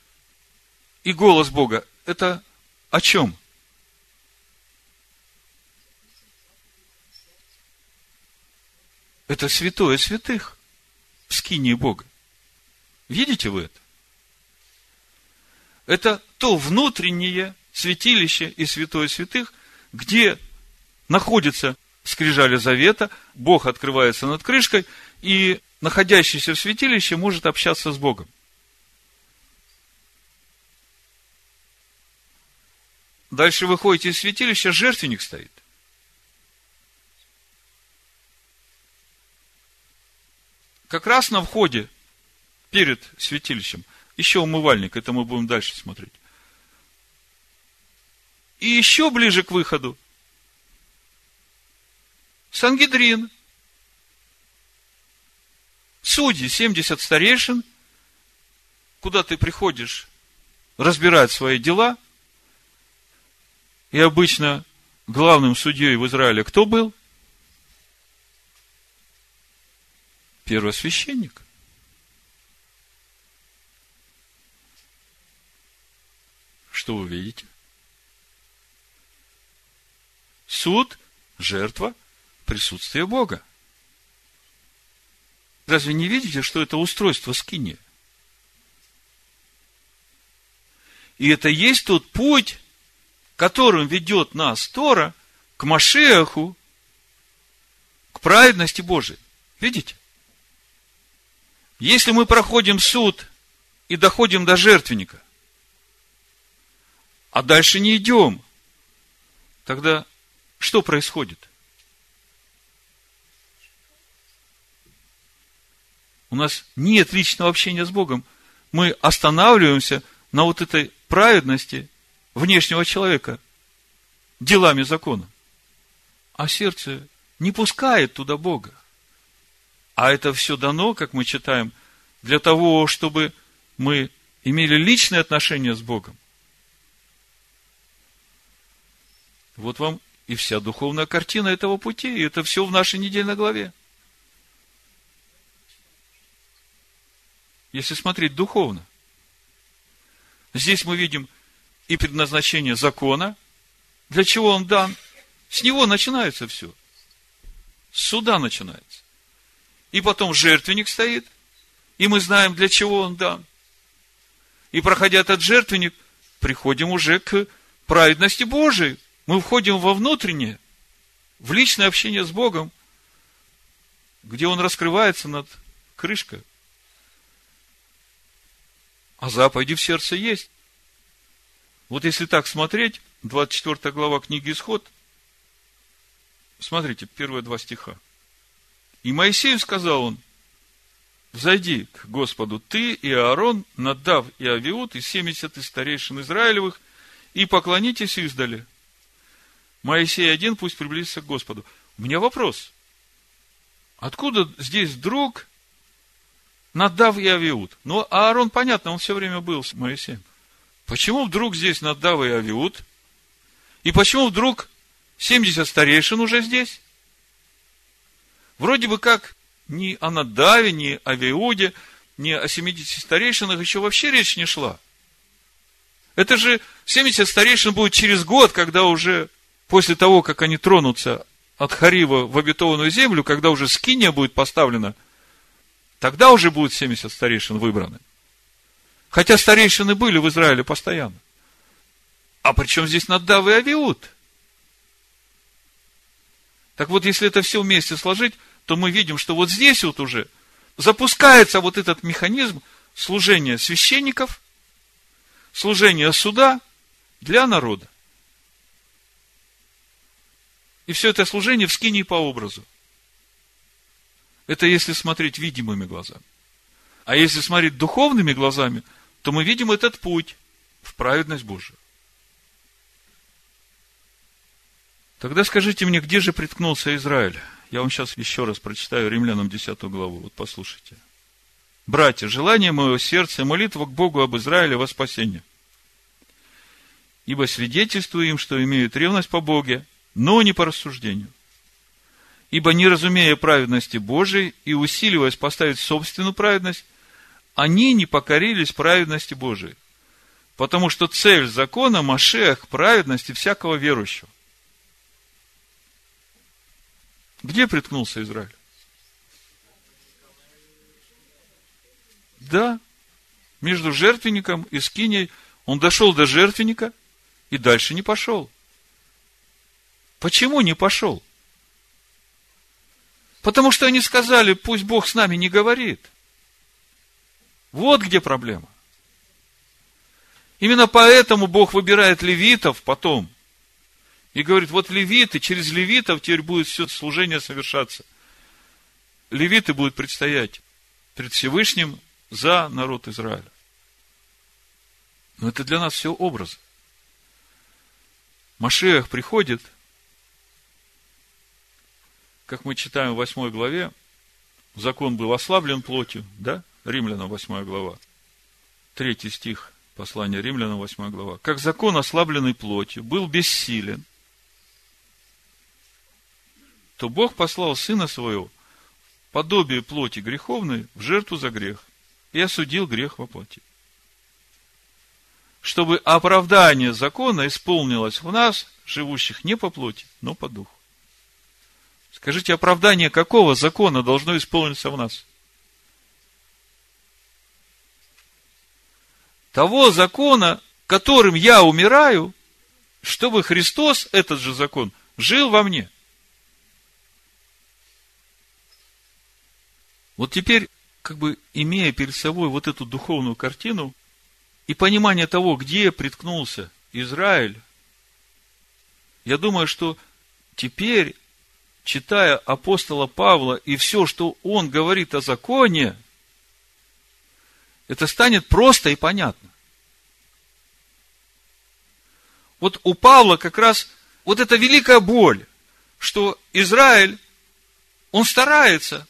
и голос Бога, это о чем? Это святое святых в скинии Бога. Видите вы это? Это то внутреннее святилище и святое святых, где находится скрижали завета, Бог открывается над крышкой, и находящийся в святилище может общаться с Богом. Дальше выходите из святилища, жертвенник стоит. Как раз на входе перед святилищем еще умывальник, это мы будем дальше смотреть. И еще ближе к выходу Сангидрин, судьи, 70 старейшин, куда ты приходишь разбирать свои дела – и обычно главным судьей в Израиле кто был? Первосвященник. Что вы видите? Суд, жертва, присутствие Бога. Разве не видите, что это устройство скини? И это есть тот путь, которым ведет нас Тора к Машеху, к праведности Божией. Видите? Если мы проходим суд и доходим до жертвенника, а дальше не идем, тогда что происходит? У нас нет личного общения с Богом. Мы останавливаемся на вот этой праведности внешнего человека делами закона. А сердце не пускает туда Бога. А это все дано, как мы читаем, для того, чтобы мы имели личные отношения с Богом. Вот вам и вся духовная картина этого пути. И это все в нашей недельной главе. Если смотреть духовно. Здесь мы видим и предназначение закона. Для чего он дан? С него начинается все. С суда начинается. И потом жертвенник стоит, и мы знаем, для чего он дан. И проходя этот жертвенник, приходим уже к праведности Божией. Мы входим во внутреннее, в личное общение с Богом, где Он раскрывается над крышкой. А заповеди в сердце есть. Вот если так смотреть, 24 глава книги Исход, смотрите, первые два стиха. И Моисею сказал он, взойди к Господу ты и Аарон, Надав и Авиуд, и семьдесят из старейшин Израилевых, и поклонитесь издали. Моисей один пусть приблизится к Господу. У меня вопрос. Откуда здесь вдруг Надав и Авиуд? Ну, Аарон, понятно, он все время был с Моисеем. Почему вдруг здесь Надав и Авиуд? И почему вдруг 70 старейшин уже здесь? Вроде бы как ни о Надаве, ни о Виуде, ни о 70 старейшинах еще вообще речь не шла. Это же 70 старейшин будет через год, когда уже после того, как они тронутся от Харива в обетованную землю, когда уже скиния будет поставлена, тогда уже будет 70 старейшин выбраны. Хотя старейшины были в Израиле постоянно. А причем здесь Надав и Авиуд? Так вот, если это все вместе сложить, то мы видим, что вот здесь вот уже запускается вот этот механизм служения священников, служения суда для народа. И все это служение в скинии по образу. Это если смотреть видимыми глазами. А если смотреть духовными глазами, то мы видим этот путь в праведность Божию. Тогда скажите мне, где же приткнулся Израиль? Я вам сейчас еще раз прочитаю Римлянам 10 главу. Вот послушайте. Братья, желание моего сердца и молитва к Богу об Израиле во спасение. Ибо свидетельствую им, что имеют ревность по Боге, но не по рассуждению. Ибо не разумея праведности Божией и усиливаясь поставить собственную праведность, они не покорились праведности Божией. Потому что цель закона – Машех праведности всякого верующего. Где приткнулся Израиль? Да, между жертвенником и скиней он дошел до жертвенника и дальше не пошел. Почему не пошел? Потому что они сказали, пусть Бог с нами не говорит. Вот где проблема. Именно поэтому Бог выбирает левитов потом, и говорит, вот левиты, через левитов теперь будет все служение совершаться. Левиты будут предстоять перед Всевышним за народ Израиля. Но это для нас все образы. Машех приходит, как мы читаем в 8 главе, закон был ослаблен плотью, да? Римлянам 8 глава. Третий стих послания Римлянам 8 глава. Как закон, ослабленный плотью, был бессилен – то Бог послал Сына Своего, подобие плоти греховной, в жертву за грех, и осудил грех во плоти. Чтобы оправдание закона исполнилось в нас, живущих не по плоти, но по духу. Скажите, оправдание какого закона должно исполниться в нас? Того закона, которым я умираю, чтобы Христос, этот же закон, жил во мне. Вот теперь, как бы имея перед собой вот эту духовную картину и понимание того, где приткнулся Израиль, я думаю, что теперь, читая апостола Павла и все, что он говорит о законе, это станет просто и понятно. Вот у Павла как раз вот эта великая боль, что Израиль, он старается,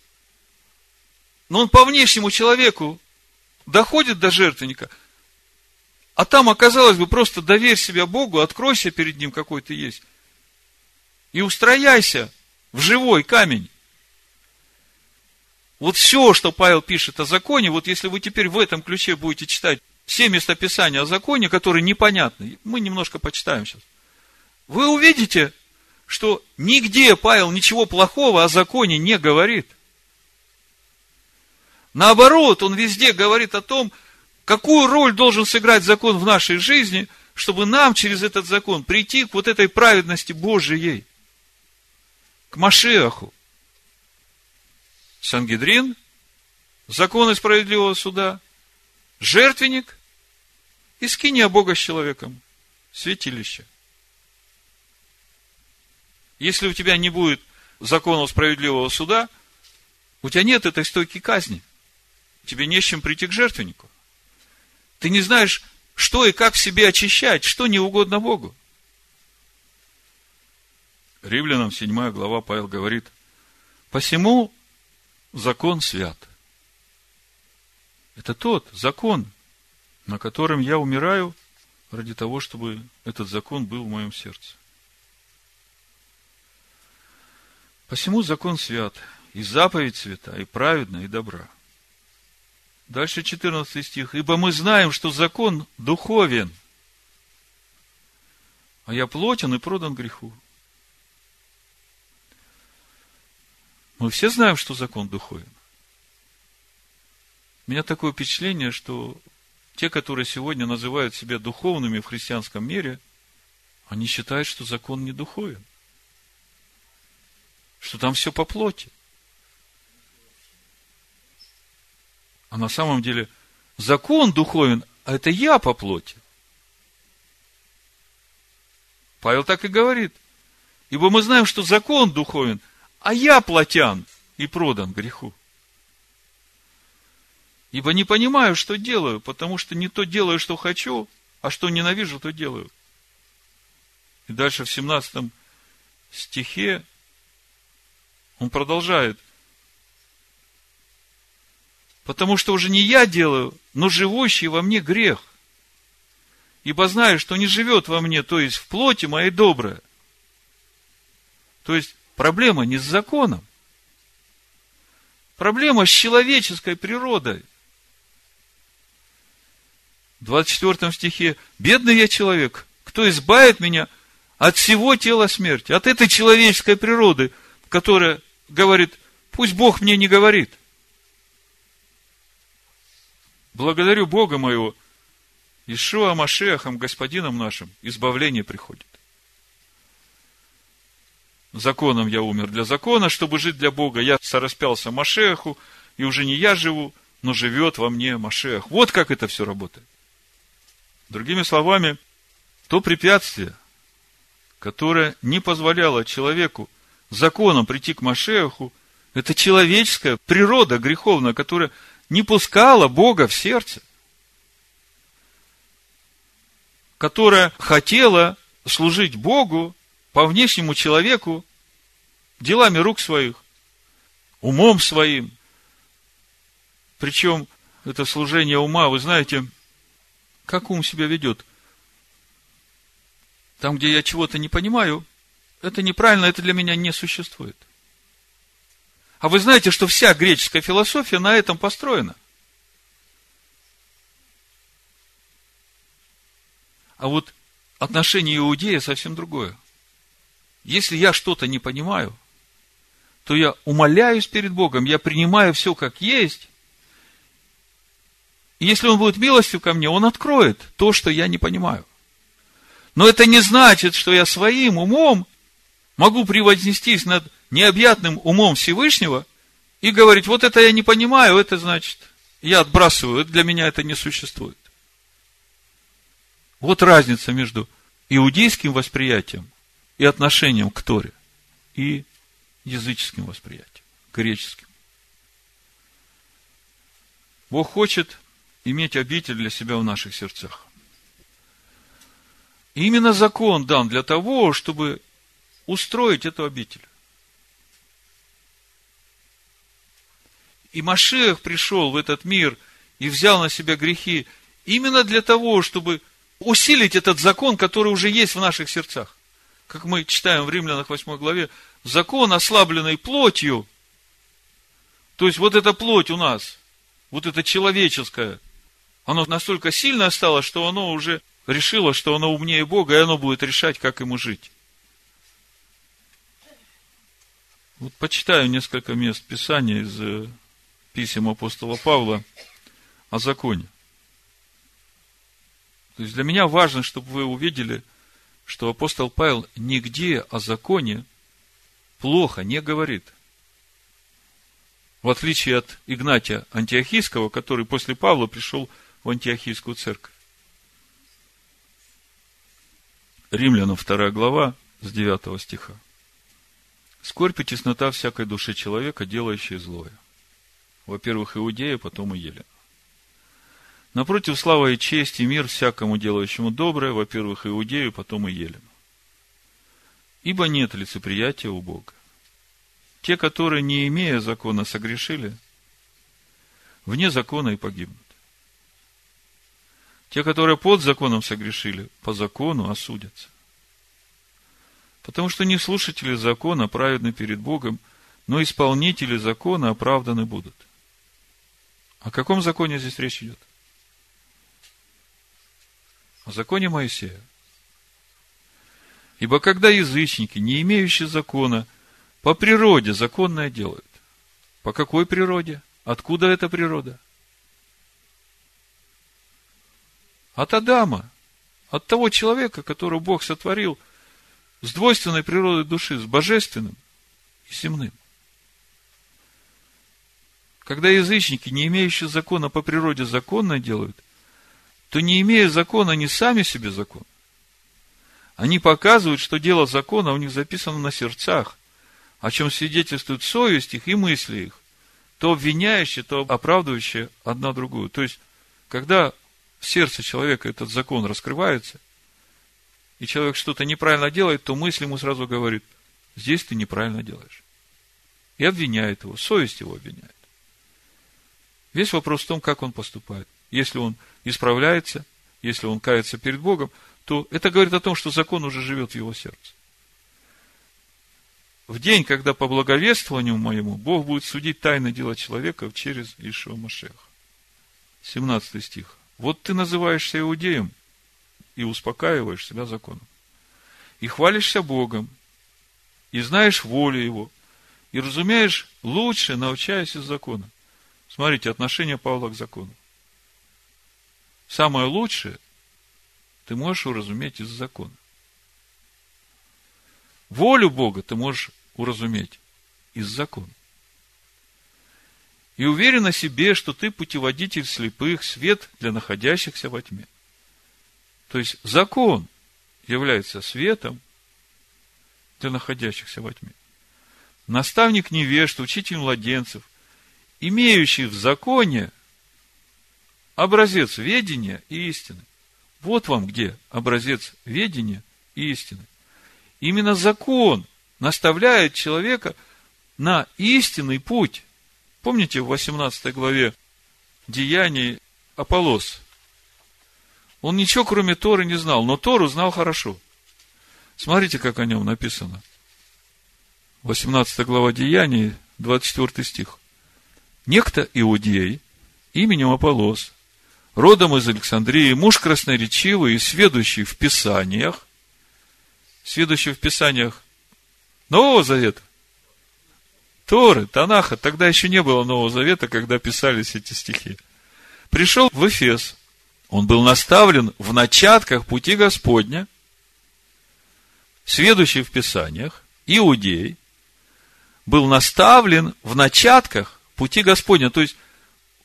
но он по внешнему человеку доходит до жертвенника, а там оказалось бы просто доверь себя Богу, откройся перед Ним, какой ты есть, и устрояйся в живой камень. Вот все, что Павел пишет о законе, вот если вы теперь в этом ключе будете читать все местописания о законе, которые непонятны, мы немножко почитаем сейчас, вы увидите, что нигде Павел ничего плохого о законе не говорит – Наоборот, он везде говорит о том, какую роль должен сыграть закон в нашей жизни, чтобы нам через этот закон прийти к вот этой праведности Божией, к Машиаху. Сангидрин, законы справедливого суда, жертвенник и скиния Бога с человеком. святилище. Если у тебя не будет закона справедливого суда, у тебя нет этой стойки казни. Тебе не с чем прийти к жертвеннику. Ты не знаешь, что и как в себе очищать, что не угодно Богу. Римлянам 7 глава Павел говорит, посему закон свят. Это тот закон, на котором я умираю ради того, чтобы этот закон был в моем сердце. Посему закон свят, и заповедь свята, и праведна, и добра. Дальше 14 стих. Ибо мы знаем, что закон духовен, а я плотен и продан греху. Мы все знаем, что закон духовен. У меня такое впечатление, что те, которые сегодня называют себя духовными в христианском мире, они считают, что закон не духовен. Что там все по плоти. А на самом деле закон духовен, а это я по плоти. Павел так и говорит. Ибо мы знаем, что закон духовен, а я плотян и продан греху. Ибо не понимаю, что делаю, потому что не то делаю, что хочу, а что ненавижу, то делаю. И дальше в 17 стихе он продолжает. Потому что уже не я делаю, но живущий во мне грех. Ибо знаю, что не живет во мне, то есть в плоти моей доброе. То есть проблема не с законом. Проблема с человеческой природой. 24 стихе, бедный я человек, кто избавит меня от всего тела смерти, от этой человеческой природы, которая говорит, пусть Бог мне не говорит. Благодарю Бога моего, Ишуа Машехом, Господином нашим, избавление приходит. Законом я умер для закона, чтобы жить для Бога. Я сораспялся Машеху, и уже не я живу, но живет во мне Машех. Вот как это все работает. Другими словами, то препятствие, которое не позволяло человеку законом прийти к Машеху, это человеческая природа греховная, которая не пускала Бога в сердце, которая хотела служить Богу по внешнему человеку делами рук своих, умом своим. Причем это служение ума, вы знаете, как ум себя ведет? Там, где я чего-то не понимаю, это неправильно, это для меня не существует. А вы знаете, что вся греческая философия на этом построена. А вот отношение иудея совсем другое. Если я что-то не понимаю, то я умоляюсь перед Богом, я принимаю все как есть, если он будет милостью ко мне, он откроет то, что я не понимаю. Но это не значит, что я своим умом могу превознестись над необъятным умом Всевышнего и говорить, вот это я не понимаю, это значит, я отбрасываю, для меня это не существует. Вот разница между иудейским восприятием и отношением к Торе и языческим восприятием, греческим. Бог хочет иметь обитель для себя в наших сердцах. И именно закон дан для того, чтобы устроить эту обитель. И Машех пришел в этот мир и взял на себя грехи именно для того, чтобы усилить этот закон, который уже есть в наших сердцах. Как мы читаем в Римлянах 8 главе, закон, ослабленный плотью, то есть вот эта плоть у нас, вот эта человеческая, оно настолько сильно стало, что оно уже решило, что оно умнее Бога, и оно будет решать, как ему жить. Вот почитаю несколько мест Писания из э, писем апостола Павла о законе. То есть для меня важно, чтобы вы увидели, что апостол Павел нигде о законе плохо не говорит. В отличие от Игнатия Антиохийского, который после Павла пришел в антиохийскую церковь. Римлянам 2 глава с 9 стиха. Скорбь и теснота всякой души человека, делающей злое. Во-первых, Иудея, потом и Елена. Напротив, слава и честь и мир всякому делающему доброе, во-первых, Иудею, потом и Елену. Ибо нет лицеприятия у Бога. Те, которые, не имея закона, согрешили, вне закона и погибнут. Те, которые под законом согрешили, по закону осудятся. Потому что не слушатели закона праведны перед Богом, но исполнители закона оправданы будут. О каком законе здесь речь идет? О законе Моисея. Ибо когда язычники, не имеющие закона, по природе законное делают. По какой природе? Откуда эта природа? От Адама, от того человека, которого Бог сотворил – с двойственной природой души, с божественным и земным. Когда язычники, не имеющие закона по природе, законно делают, то не имея закона, они сами себе закон. Они показывают, что дело закона у них записано на сердцах, о чем свидетельствует совесть их и мысли их, то обвиняющие, то оправдывающие одна другую. То есть, когда в сердце человека этот закон раскрывается – и человек что-то неправильно делает, то мысль ему сразу говорит, здесь ты неправильно делаешь. И обвиняет его, совесть его обвиняет. Весь вопрос в том, как он поступает. Если он исправляется, если он кается перед Богом, то это говорит о том, что закон уже живет в его сердце. В день, когда по благовествованию моему Бог будет судить тайны дела человека через Ишуа Машеха. 17 стих. Вот ты называешься иудеем, и успокаиваешь себя законом. И хвалишься Богом, и знаешь волю Его, и разумеешь лучше, научаясь из закона. Смотрите, отношение Павла к закону. Самое лучшее ты можешь уразуметь из закона. Волю Бога ты можешь уразуметь из закона. И уверен о себе, что ты путеводитель слепых, свет для находящихся во тьме. То есть закон является светом для находящихся во тьме. Наставник невежд, учитель младенцев, имеющий в законе образец ведения и истины. Вот вам где образец ведения и истины. Именно закон наставляет человека на истинный путь. Помните в 18 главе Деяний Аполос он ничего, кроме Торы, не знал, но Тору знал хорошо. Смотрите, как о нем написано. 18 глава Деяний, 24 стих. Некто иудей, именем Аполос, родом из Александрии, муж красноречивый и сведущий в Писаниях, сведущий в Писаниях Нового Завета, Торы, Танаха, тогда еще не было Нового Завета, когда писались эти стихи. Пришел в Эфес, он был наставлен в начатках пути Господня, сведущий в Писаниях, иудей, был наставлен в начатках пути Господня. То есть,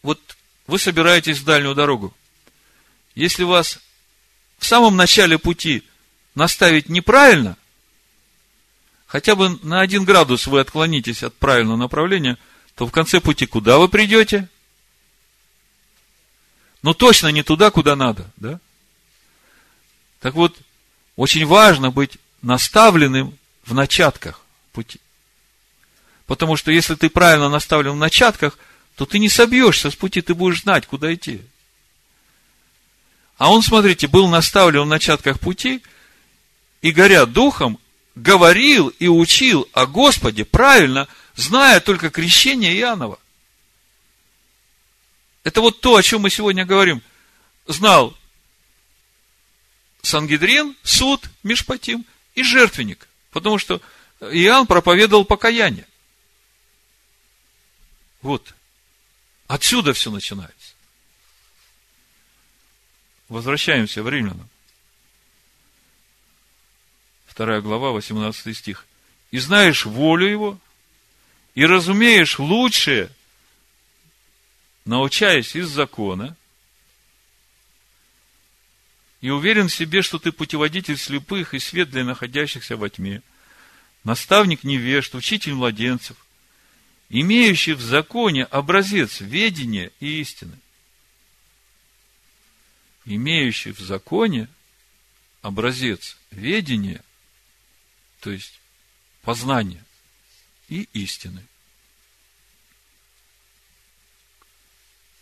вот вы собираетесь в дальнюю дорогу. Если вас в самом начале пути наставить неправильно, хотя бы на один градус вы отклонитесь от правильного направления, то в конце пути куда вы придете? но точно не туда, куда надо, да? Так вот, очень важно быть наставленным в начатках пути. Потому что если ты правильно наставлен в начатках, то ты не собьешься с пути, ты будешь знать, куда идти. А он, смотрите, был наставлен в начатках пути, и, горя духом, говорил и учил о Господе правильно, зная только крещение Иоаннова. Это вот то, о чем мы сегодня говорим. Знал Сангидрин, суд, Мишпатим и жертвенник. Потому что Иоанн проповедовал покаяние. Вот. Отсюда все начинается. Возвращаемся в Римлянам. Вторая глава, 18 стих. «И знаешь волю его, и разумеешь лучшее научаясь из закона, и уверен в себе, что ты путеводитель слепых и свет для находящихся во тьме, наставник невежд, учитель младенцев, имеющий в законе образец ведения и истины. Имеющий в законе образец ведения, то есть познания и истины.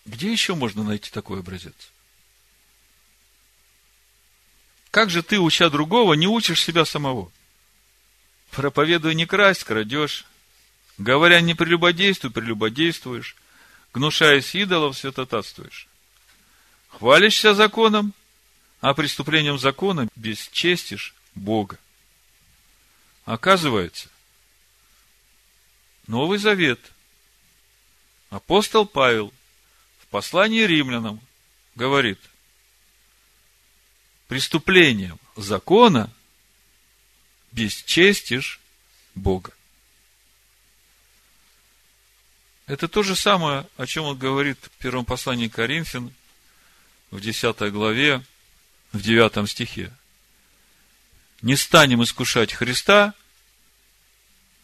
Где еще можно найти такой образец? Как же ты, уча другого, не учишь себя самого? Проповедуя не красть, крадешь. Говоря не прелюбодействуй, прелюбодействуешь. Гнушаясь идолов, святотатствуешь. Хвалишься законом, а преступлением закона бесчестишь Бога. Оказывается, Новый Завет, апостол Павел в послании римлянам говорит, преступлением закона бесчестишь Бога. Это то же самое, о чем он говорит в первом послании Коринфян, в 10 главе, в 9 стихе. Не станем искушать Христа,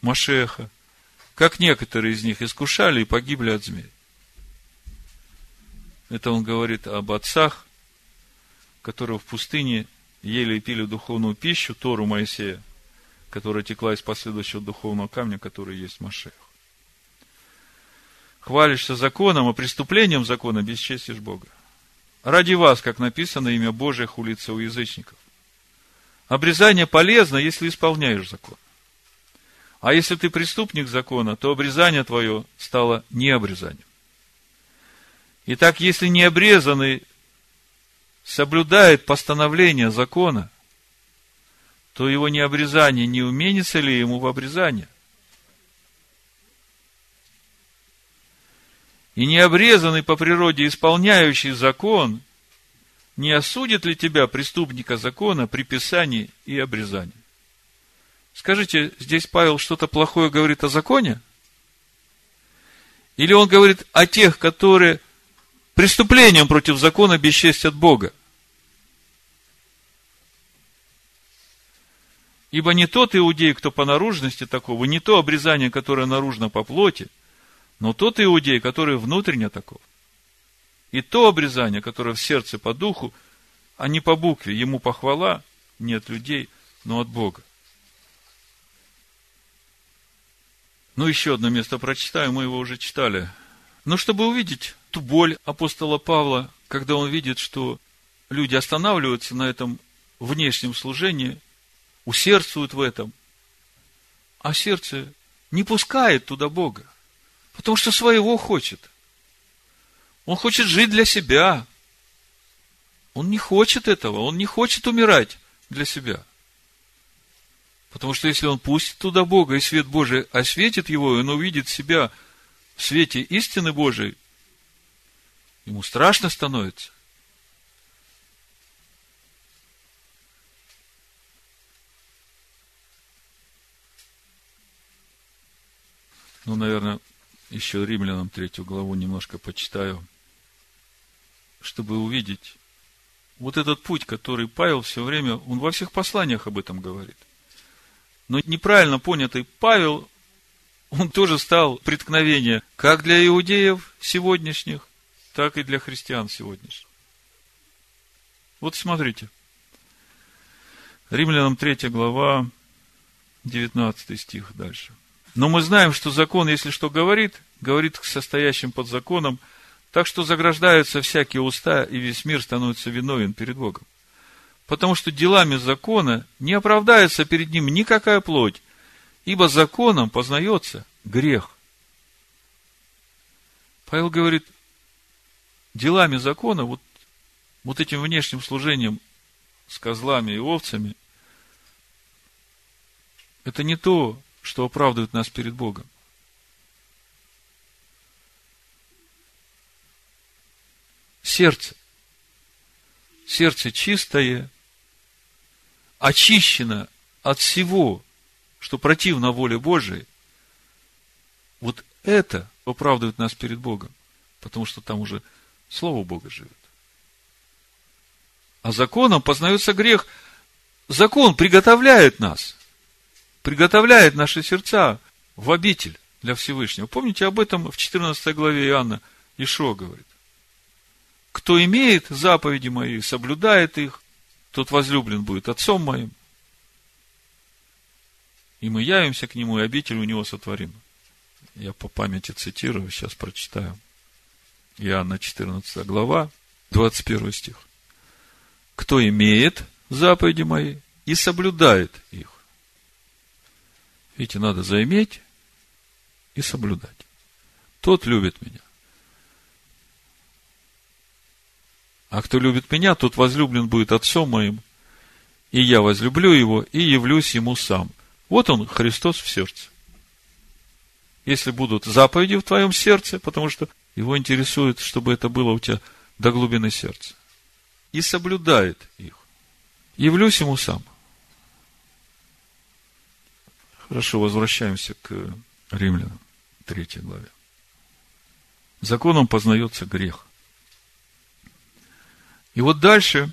Машеха, как некоторые из них искушали и погибли от змей. Это он говорит об отцах, которые в пустыне ели и пили духовную пищу, Тору Моисея, которая текла из последующего духовного камня, который есть Машех. Хвалишься законом, а преступлением закона бесчестишь Бога. Ради вас, как написано, имя Божие хулится у язычников. Обрезание полезно, если исполняешь закон. А если ты преступник закона, то обрезание твое стало необрезанием. Итак, если необрезанный соблюдает постановление закона, то его необрезание не уменится ли ему в обрезание? И необрезанный по природе исполняющий закон не осудит ли тебя, преступника закона, при писании и обрезании? Скажите, здесь Павел что-то плохое говорит о законе? Или он говорит о тех, которые преступлением против закона бесчестят Бога? Ибо не тот иудей, кто по наружности такого, не то обрезание, которое наружно по плоти, но тот иудей, который внутренне таков. И то обрезание, которое в сердце по духу, а не по букве, ему похвала не от людей, но от Бога. Ну, еще одно место прочитаю, мы его уже читали. Но чтобы увидеть ту боль апостола Павла, когда он видит, что люди останавливаются на этом внешнем служении, усердствуют в этом, а сердце не пускает туда Бога, потому что своего хочет. Он хочет жить для себя. Он не хочет этого, он не хочет умирать для себя. Потому что если он пустит туда Бога, и свет Божий осветит его, и он увидит себя в свете истины Божией, ему страшно становится. Ну, наверное, еще римлянам третью главу немножко почитаю, чтобы увидеть вот этот путь, который Павел все время, он во всех посланиях об этом говорит. Но неправильно понятый Павел, он тоже стал преткновение как для иудеев сегодняшних, так и для христиан сегодняшних. Вот смотрите. Римлянам 3 глава, 19 стих дальше. Но мы знаем, что закон, если что говорит, говорит к состоящим под законом, так что заграждаются всякие уста, и весь мир становится виновен перед Богом. Потому что делами закона не оправдается перед ним никакая плоть, ибо законом познается грех. Павел говорит, делами закона, вот, вот этим внешним служением с козлами и овцами, это не то, что оправдывает нас перед Богом. Сердце. Сердце чистое, очищено от всего, что противно воле Божией, вот это оправдывает нас перед Богом, потому что там уже Слово Бога живет. А законом познается грех. Закон приготовляет нас, приготовляет наши сердца в обитель для Всевышнего. Помните об этом в 14 главе Иоанна Ишо говорит. Кто имеет заповеди мои, соблюдает их, тот возлюблен будет отцом моим. И мы явимся к нему, и обитель у него сотворим. Я по памяти цитирую, сейчас прочитаю. Иоанна 14 глава, 21 стих. Кто имеет заповеди мои и соблюдает их. Видите, надо заиметь и соблюдать. Тот любит меня. А кто любит меня, тот возлюблен будет отцом моим, и я возлюблю его и явлюсь ему сам. Вот он, Христос в сердце. Если будут заповеди в твоем сердце, потому что его интересует, чтобы это было у тебя до глубины сердца. И соблюдает их. Явлюсь ему сам. Хорошо, возвращаемся к римлянам, третьей главе. Законом познается грех. И вот дальше,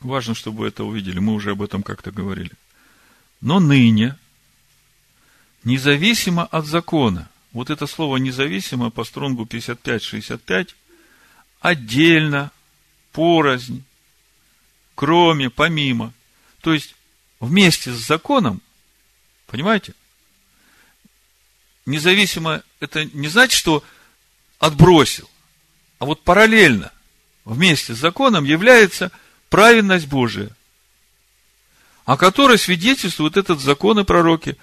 важно, чтобы вы это увидели, мы уже об этом как-то говорили. Но ныне, независимо от закона, вот это слово независимо по стронгу 55-65, отдельно, порознь, кроме, помимо. То есть, вместе с законом, понимаете? Независимо, это не значит, что отбросил, а вот параллельно вместе с законом является праведность Божия, о которой свидетельствует этот закон и пророки.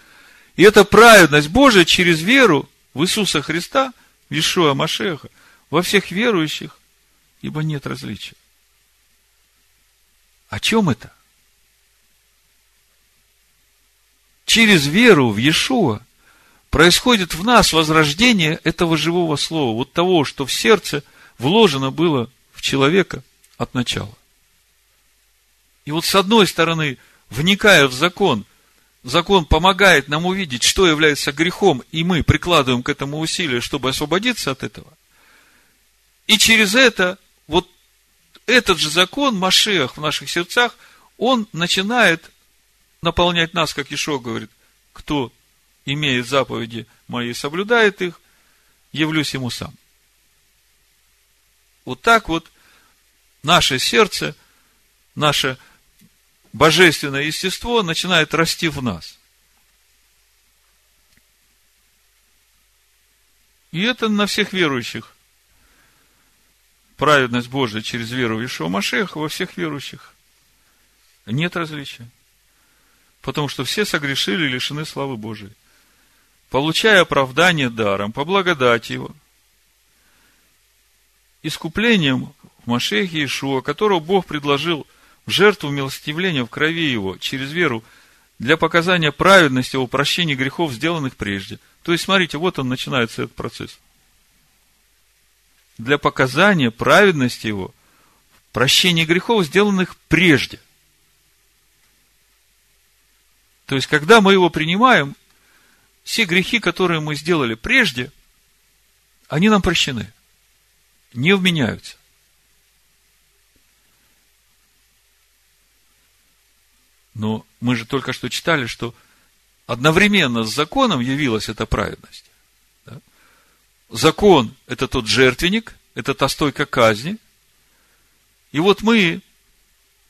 И эта праведность Божия через веру в Иисуса Христа, в Ишуа Машеха, во всех верующих, ибо нет различия. О чем это? Через веру в Иешуа происходит в нас возрождение этого живого слова, вот того, что в сердце вложено было человека от начала. И вот с одной стороны, вникая в закон, закон помогает нам увидеть, что является грехом, и мы прикладываем к этому усилия, чтобы освободиться от этого. И через это, вот этот же закон, Машех в наших сердцах, он начинает наполнять нас, как Ишо говорит, кто имеет заповеди мои и соблюдает их, явлюсь ему сам. Вот так вот наше сердце, наше божественное естество начинает расти в нас. И это на всех верующих. Праведность Божия через веру в Ишуа Машеха во всех верующих. Нет различия. Потому что все согрешили и лишены славы Божией. Получая оправдание даром, по благодати Его, искуплением в Машехе Ишуа, которого Бог предложил в жертву милостивления в крови его, через веру, для показания праведности его прощения грехов, сделанных прежде. То есть, смотрите, вот он начинается этот процесс. Для показания праведности его, прощения грехов, сделанных прежде. То есть, когда мы его принимаем, все грехи, которые мы сделали прежде, они нам прощены не вменяются. Но мы же только что читали, что одновременно с законом явилась эта праведность. Да? Закон – это тот жертвенник, это та стойка казни. И вот мы,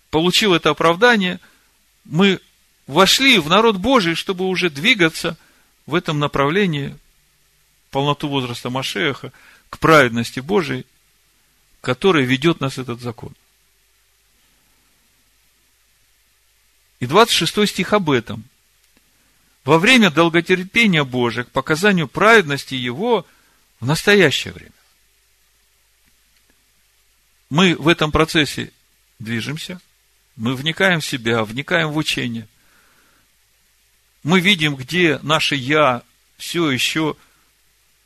получив это оправдание, мы вошли в народ Божий, чтобы уже двигаться в этом направлении полноту возраста Машеха – к праведности Божией, которая ведет нас этот закон. И 26 стих об этом. Во время долготерпения Божия к показанию праведности Его в настоящее время. Мы в этом процессе движемся, мы вникаем в себя, вникаем в учение. Мы видим, где наше «я» все еще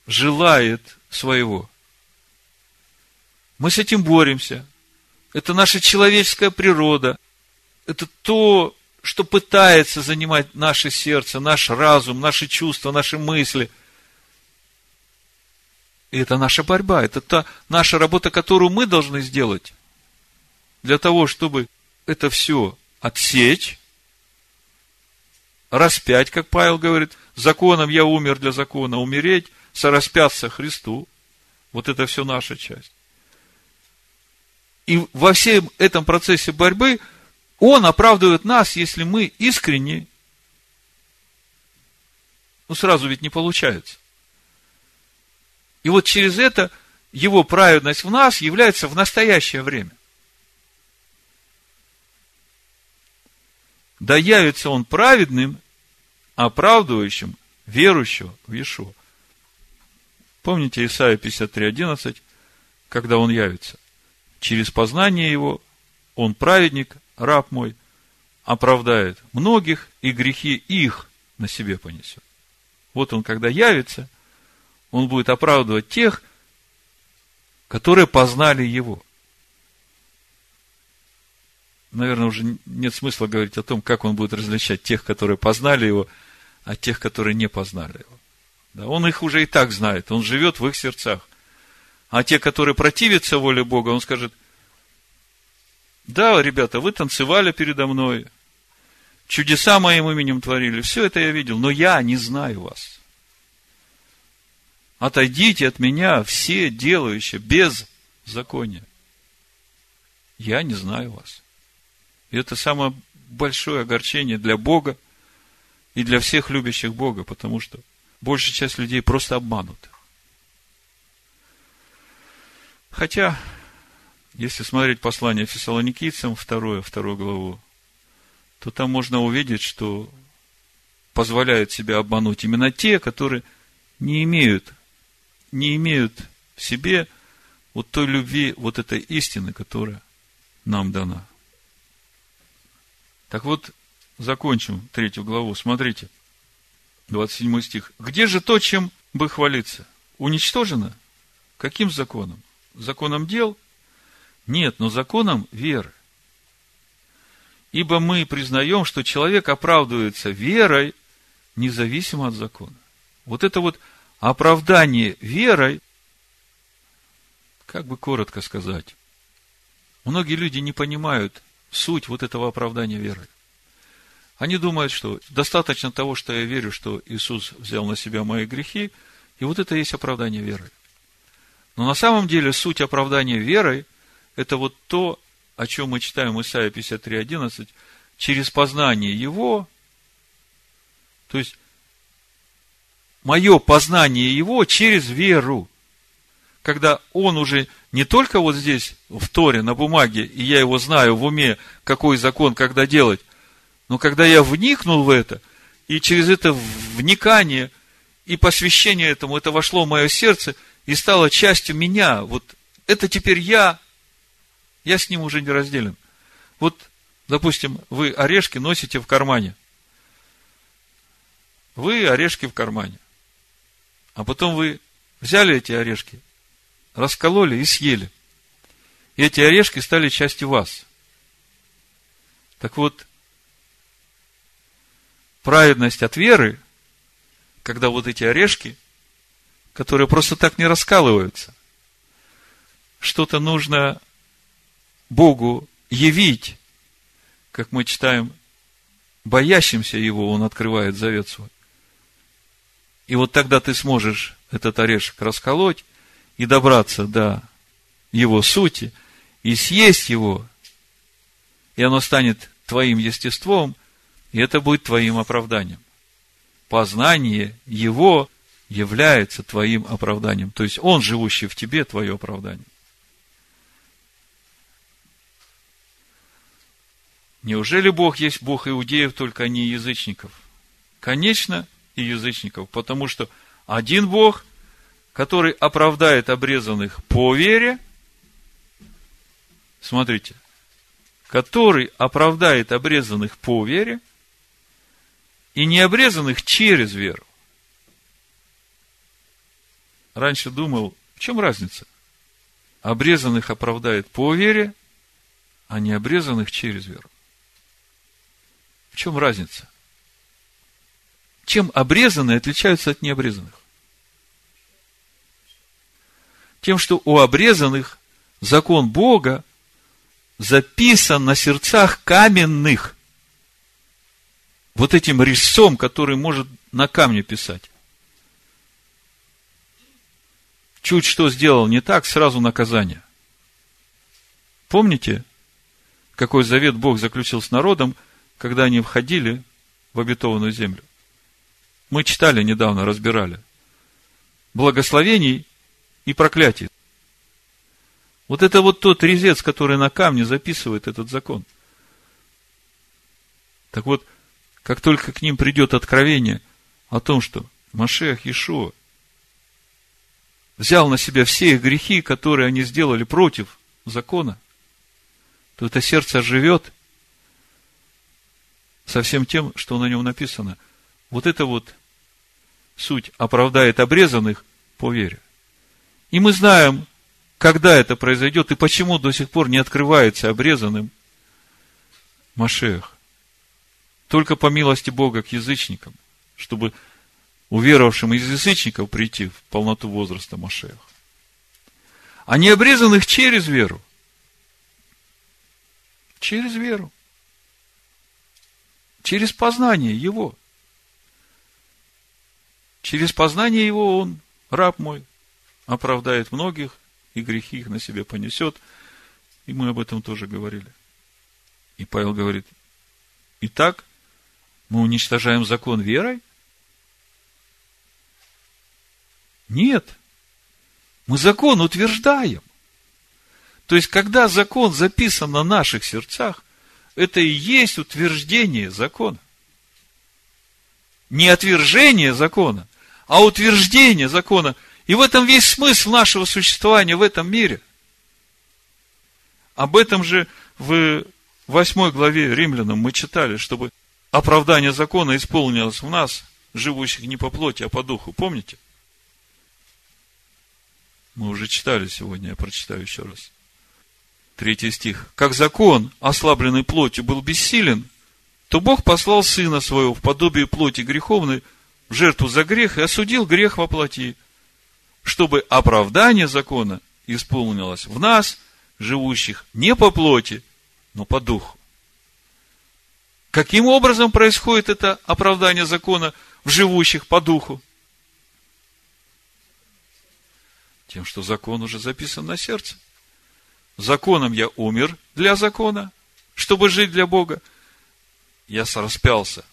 желает своего. Мы с этим боремся. Это наша человеческая природа. Это то, что пытается занимать наше сердце, наш разум, наши чувства, наши мысли. И это наша борьба, это та наша работа, которую мы должны сделать. для того, чтобы это все отсечь, распять, как Павел говорит, законом я умер для закона, умереть, сораспяться Христу. Вот это все наша часть. И во всем этом процессе борьбы Он оправдывает нас, если мы искренне. Ну, сразу ведь не получается. И вот через это Его праведность в нас является в настоящее время. Да явится Он праведным, оправдывающим верующего в Иешуа. Помните Исайя 53.11, когда он явится? Через познание его он праведник, раб мой, оправдает многих, и грехи их на себе понесет. Вот он, когда явится, он будет оправдывать тех, которые познали его. Наверное, уже нет смысла говорить о том, как он будет различать тех, которые познали его, от тех, которые не познали его. Да, он их уже и так знает, он живет в их сердцах. А те, которые противятся воле Бога, он скажет, да, ребята, вы танцевали передо мной, чудеса моим именем творили, все это я видел, но я не знаю вас. Отойдите от меня, все делающие без закония. Я не знаю вас. И это самое большое огорчение для Бога и для всех любящих Бога, потому что большая часть людей просто обмануты. Хотя, если смотреть послание фессалоникийцам, второе, вторую главу, то там можно увидеть, что позволяют себя обмануть именно те, которые не имеют, не имеют в себе вот той любви, вот этой истины, которая нам дана. Так вот, закончим третью главу. Смотрите, 27 стих. Где же то, чем бы хвалиться? Уничтожено? Каким законом? Законом дел? Нет, но законом веры. Ибо мы признаем, что человек оправдывается верой, независимо от закона. Вот это вот оправдание верой, как бы коротко сказать, многие люди не понимают суть вот этого оправдания верой. Они думают, что достаточно того, что я верю, что Иисус взял на себя мои грехи, и вот это и есть оправдание верой. Но на самом деле суть оправдания верой – это вот то, о чем мы читаем Исайя 53.11, через познание Его, то есть мое познание Его через веру. Когда Он уже не только вот здесь, в Торе, на бумаге, и я его знаю в уме, какой закон, когда делать, но когда я вникнул в это, и через это вникание и посвящение этому, это вошло в мое сердце и стало частью меня, вот это теперь я, я с ним уже не разделен. Вот, допустим, вы орешки носите в кармане. Вы орешки в кармане. А потом вы взяли эти орешки, раскололи и съели. И эти орешки стали частью вас. Так вот, праведность от веры, когда вот эти орешки, которые просто так не раскалываются, что-то нужно Богу явить, как мы читаем, боящимся Его Он открывает завет свой. И вот тогда ты сможешь этот орешек расколоть и добраться до его сути, и съесть его, и оно станет твоим естеством, и это будет твоим оправданием. Познание Его является твоим оправданием. То есть Он, живущий в тебе, твое оправдание. Неужели Бог есть Бог иудеев, только не язычников? Конечно, и язычников, потому что один Бог, который оправдает обрезанных по вере, смотрите, который оправдает обрезанных по вере – и не обрезанных через веру. Раньше думал, в чем разница? Обрезанных оправдает по вере, а не обрезанных через веру. В чем разница? Чем обрезанные отличаются от необрезанных? Тем, что у обрезанных закон Бога записан на сердцах каменных. Вот этим резцом, который может на камне писать. Чуть что сделал не так, сразу наказание. Помните, какой завет Бог заключил с народом, когда они входили в обетованную землю? Мы читали недавно, разбирали. Благословений и проклятий. Вот это вот тот резец, который на камне записывает этот закон. Так вот, как только к ним придет откровение о том, что Машех Иешуа взял на себя все их грехи, которые они сделали против закона, то это сердце живет со всем тем, что на нем написано. Вот это вот суть оправдает обрезанных по вере. И мы знаем, когда это произойдет и почему до сих пор не открывается обрезанным Машех. Только по милости Бога к язычникам, чтобы уверовавшим из язычников прийти в полноту возраста Машех. А не обрезанных через веру. Через веру. Через познание Его. Через познание Его Он, раб мой, оправдает многих, и грехи их на себе понесет. И мы об этом тоже говорили. И Павел говорит, итак, мы уничтожаем закон верой? Нет. Мы закон утверждаем. То есть, когда закон записан на наших сердцах, это и есть утверждение закона. Не отвержение закона, а утверждение закона. И в этом весь смысл нашего существования в этом мире. Об этом же в восьмой главе Римлянам мы читали, чтобы оправдание закона исполнилось в нас, живущих не по плоти, а по духу. Помните? Мы уже читали сегодня, я прочитаю еще раз. Третий стих. Как закон, ослабленный плотью, был бессилен, то Бог послал Сына Своего в подобие плоти греховной, в жертву за грех, и осудил грех во плоти, чтобы оправдание закона исполнилось в нас, живущих не по плоти, но по духу. Каким образом происходит это оправдание закона в живущих по духу? Тем, что закон уже записан на сердце. Законом я умер для закона, чтобы жить для Бога. Я распялся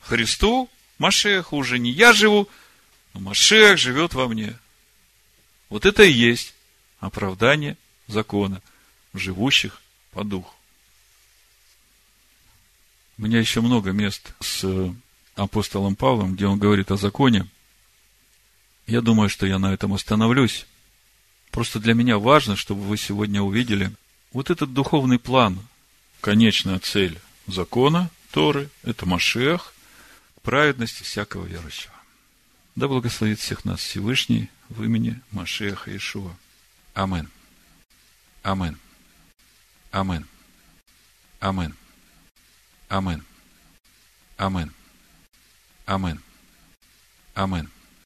Христу, Машех, уже не я живу, но Машех живет во мне. Вот это и есть оправдание закона, живущих по духу. У меня еще много мест с апостолом Павлом, где он говорит о законе. Я думаю, что я на этом остановлюсь. Просто для меня важно, чтобы вы сегодня увидели вот этот духовный план, конечная цель закона Торы, это Машех, праведности всякого верующего. Да благословит всех нас Всевышний в имени Машеха Ишуа. Амен. Амен. Амен. Амен. Амен. Амен. Амен. Амен.